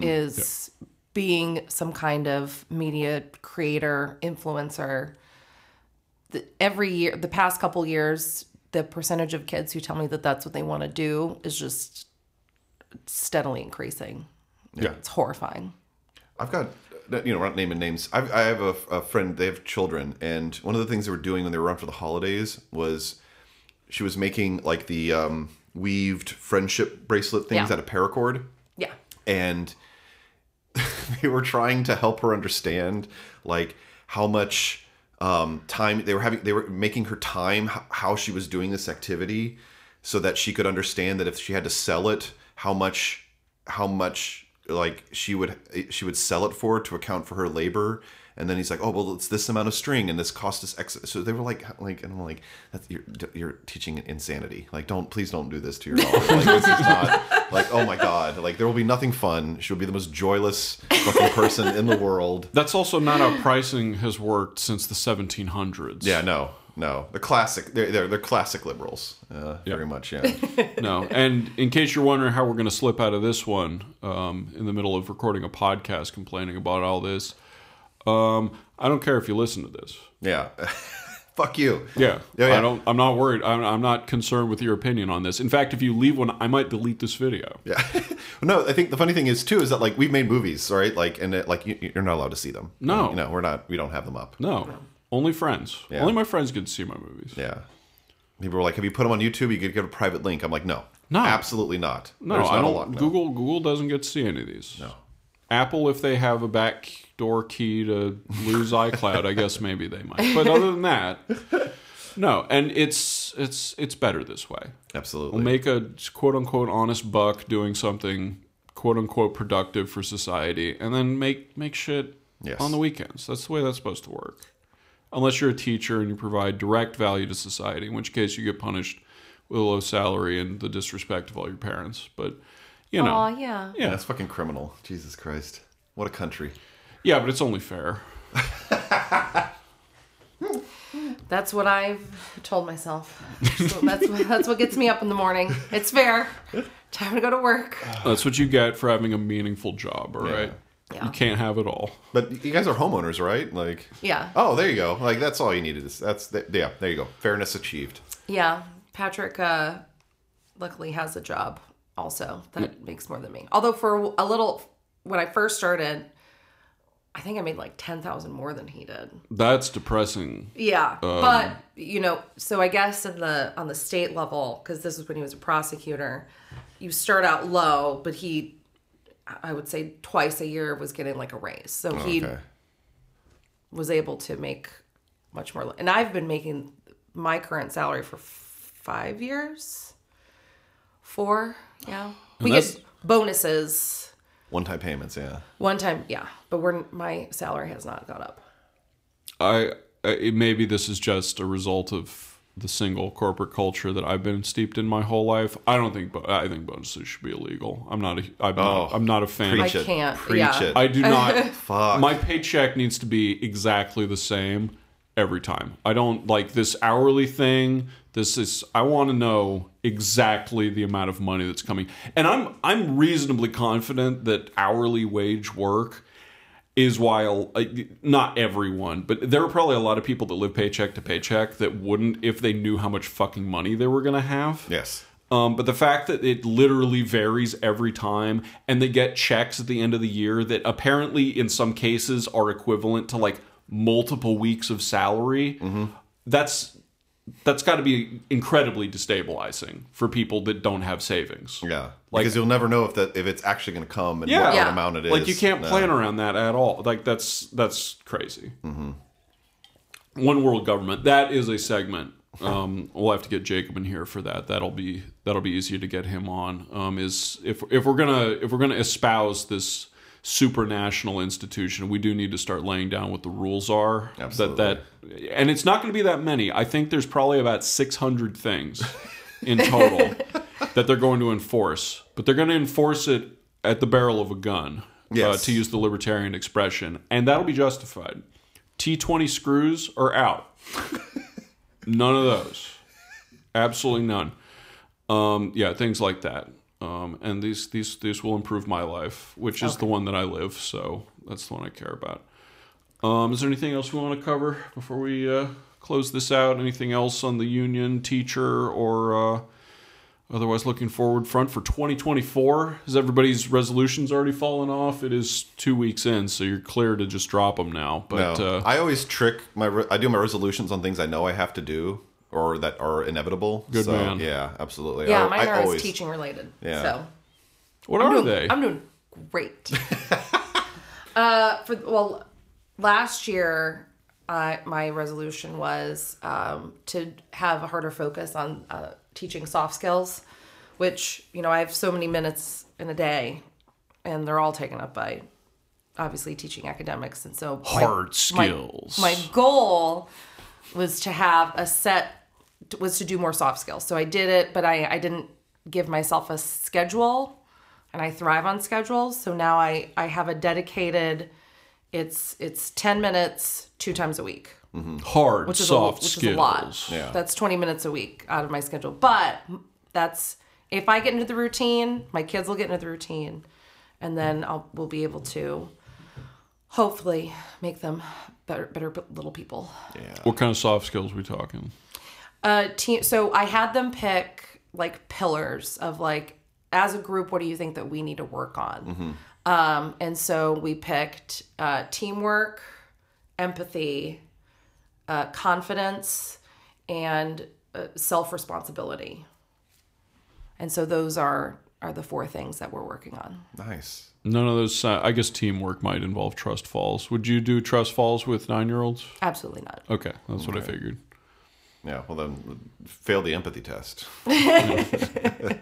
is being some kind of media creator, influencer. The, every year, the past couple years, the percentage of kids who tell me that that's what they want to do is just steadily increasing. Yeah. It's horrifying. I've got, you know, we're not naming names. I've, I have a, a friend, they have children, and one of the things they were doing when they were around for the holidays was she was making like the um, weaved friendship bracelet things Yeah. out of paracord. Yeah. And they were trying to help her understand like how much um, time they were having, they were making her time how she was doing this activity so that she could understand that if she had to sell it, how much, how much like she would she would sell it for to account for her labor. And then he's like oh well it's this amount of string and this cost us x. So they were like like and i'm like that's you're, you're teaching insanity. Like don't please don't do this to your daughter. Like this is not like oh my god. Like there will be nothing fun. She'll be the most joyless fucking person in the world. That's also not how pricing has worked since the 1700s. yeah no no the classic they're they're, they're classic liberals uh, very much yeah No. And in case you're wondering how we're going to slip out of this one um, in the middle of recording a podcast complaining about all this, um, I don't care if you listen to this. yeah fuck you Yeah. Yeah, yeah. I don't. I'm not worried. I'm, I'm not concerned with your opinion on this. In fact, if you leave one, I might delete this video. Yeah. no, I think the funny thing is too is that like we've made movies, right? Like, and it, like you, you're not allowed to see them. No. you know, we're not. We don't have them up. No. Only friends. Yeah. Only my friends get to see my movies. Yeah. People were like, "Have you put them on YouTube? You could get a private link." I'm like, "No, No. absolutely not. No, There's I not don't. lot, no. Google Google doesn't get to see any of these. No. Apple, if they have a backdoor key to lose iCloud, I guess maybe they might. But other than that, no. And it's it's it's better this way. Absolutely. We'll make a quote unquote honest buck doing something quote unquote productive for society, and then make make shit Yes. on the weekends. That's the way that's supposed to work. Unless you're a teacher and you provide direct value to society, in which case you get punished with a low salary and the disrespect of all your parents. But you know, Oh, yeah. yeah, that's fucking criminal. Jesus Christ, what a country. yeah, but it's only fair. That's what I've told myself. So that's what, that's what gets me up in the morning. It's fair. Time to go to work. That's what you get for having a meaningful job. All right, Yeah. you can't have it all. But you guys are homeowners, right? Like, Yeah. oh, there you go. Like that's all you needed. Is that's the, yeah. There you go. Fairness achieved. Yeah. Patrick uh luckily has a job also that makes more than me. Although for a little when I first started, I think I made like 10,000 more than he did. That's depressing. Yeah, but you know, so I guess in the on the state level, because this is when he was a prosecutor, you start out low, but he, I would say, twice a year was getting like a raise, so oh, he Okay. was able to make much more. And I've been making my current salary for f- five years, four, yeah. We get bonuses One-time payments. Yeah. one time, yeah, but we're my salary has not gone up. I I- maybe this is just a result of the single corporate culture that I've been steeped in my whole life. I don't think bo- I think bonuses should be illegal. I'm not a I'm, Oh, not, I'm not a fan. Preach I it. can't, Preach yeah. it. I do not. Fuck. My paycheck needs to be exactly the same every time. I don't like this hourly thing. This is I want to know exactly the amount of money that's coming. And I'm I'm reasonably confident that hourly wage work is while uh, not everyone, but there are probably a lot of people that live paycheck to paycheck that wouldn't if they knew how much fucking money they were going to have. yes. Um, but the fact that it literally varies every time, and they get checks at the end of the year that apparently, in some cases, are equivalent to like multiple weeks of salary. That's that's got to be incredibly destabilizing for people that don't have savings. Yeah. Like- because you'll never know if that if it's actually going to come and Yeah. what, what Yeah. amount it is. Like you can't No. plan around that at all. Like that's that's crazy. One world government. That is a segment Um, we'll have to get Jacob in here for that. That'll be that'll be easier to get him on. Um, is if if we're gonna if we're gonna espouse this supranational institution, we do need to start laying down what the rules are. Absolutely. That that and it's not going to be that many. I think there's probably about 600 things in total that they're going to enforce, but they're going to enforce it at the barrel of a gun. Uh, to use the libertarian expression, and that'll be justified. T20 screws are out. None of those. Absolutely none. Um, yeah, things like that. Um, and these these these will improve my life, which is the one that I live. So that's the one I care about. Um, is there anything else we want to cover before we uh, close this out? Anything else on the union teacher or uh, otherwise looking forward front for 2024? Has everybody's resolutions already fallen off? It is two weeks in, so you're clear to just drop them now. But no, uh, I always trick my. Re- I do my resolutions on things I know I have to do or that are inevitable. Good so, man. Yeah, absolutely. Yeah, I, mine I are always always teaching related. Yeah. So what I'm are doing, they? I'm doing great. uh, for well, last year, uh, my resolution was um, to have a harder focus on uh, teaching soft skills, which you know I have so many minutes in a day, and they're all taken up by obviously teaching academics, and so Hard my- skills. my goal was to have a set was to do more soft skills. So I did it, but I, I didn't give myself a schedule and I thrive on schedules. So now I, I have a dedicated it's it's 10 minutes two times a week, mm-hmm. Hard which is soft a, which skills. is a lot. Yeah. That's 20 minutes a week out of my schedule. But that's if I get into the routine, my kids will get into the routine and then I'll we'll be able to hopefully make them better better little people. Yeah. What kind of soft skills we talking? Uh, team. So I had them pick like pillars of like as a group, what do you think that we need to work on? Um, and so we picked uh, teamwork, empathy, uh, confidence, and uh, self responsibility. And so those are are the four things that we're working on. nice. None of those. Uh, I guess teamwork might involve trust falls. Would you do trust falls with nine year olds? Absolutely not. Okay, that's what I figured. Yeah. Well, then fail the empathy test.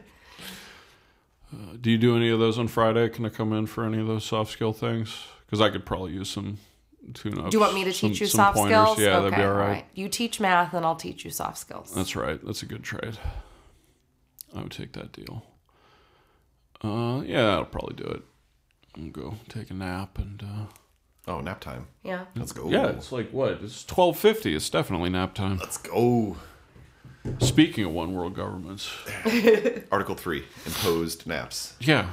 Uh, do you do any of those on Friday? Can I come in for any of those soft skill things? Because I could probably use some tune ups. Do you want me to some- teach you some soft pointers. skills? Yeah, okay, that'd be all right. You teach math, and I'll teach you soft skills. That's right. That's a good trade. I would take that deal. Uh, yeah, I'll probably do it. I'll go take a nap and. Uh, Oh, nap time. yeah. Let's go. yeah, it's like what? It's twelve fifty. It's definitely nap time. Let's go. Speaking of one world governments, Article three: imposed naps. yeah,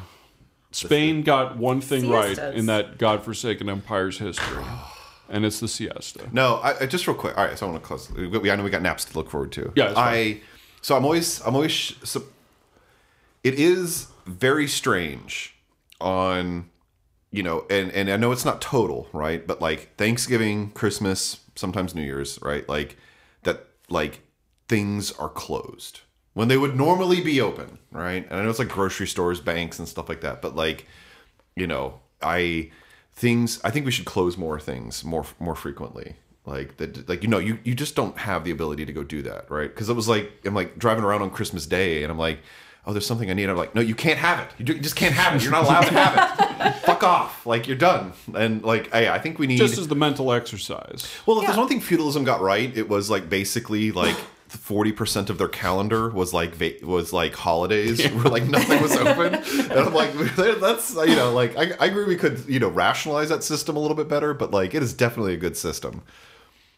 Spain got one thing right in that godforsaken empire's history, and it's the siesta. No, I, I just real quick. All right, so I want to close. We, I know we got naps to look forward to. Yeah, it's I. So I'm always, I'm always. sh- So, it is very strange on, you know, and and I know it's not total, right? But like Thanksgiving, Christmas, sometimes New Year's, right? Like that, like things are closed when they would normally be open, right? And I know it's like grocery stores, banks, and stuff like that, but like you know, I things. I think we should close more things more more frequently. Like that, like you know, you you just don't have the ability to go do that, right? Because it was like I'm like driving around on Christmas Day, and I'm like, oh, there's something I need. I'm like, no, you can't have it. You, just can't have it. You're not allowed to have it. Fuck off. Like you're done. And like, I, I think we need. Just as the mental exercise. Well, if there's one thing feudalism got right, it was like basically like forty percent of their calendar was like va- was like holidays where like nothing was open, and I'm like, that's you know like I, I agree we could you know rationalize that system a little bit better, but like it is definitely a good system.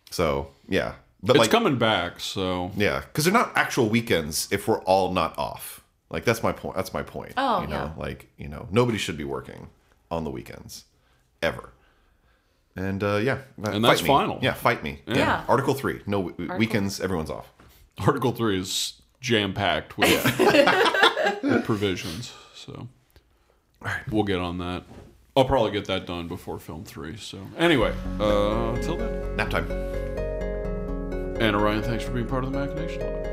So yeah, but It's like coming back, so yeah, because they're not actual weekends if we're all not off. Like that's my point. That's my point. Oh, you know, yeah. like you know, nobody should be working on the weekends, ever. And uh, yeah, And fight that's me. final. Yeah, fight me. Yeah. Yeah. Article three. No w- weekends. Everyone's off. Article three is jam packed with, with provisions. So all right, we'll get on that. I'll probably get that done before film three. So anyway, uh, until then, Nap time. And Ryan, thanks for being part of the Machination. Lab.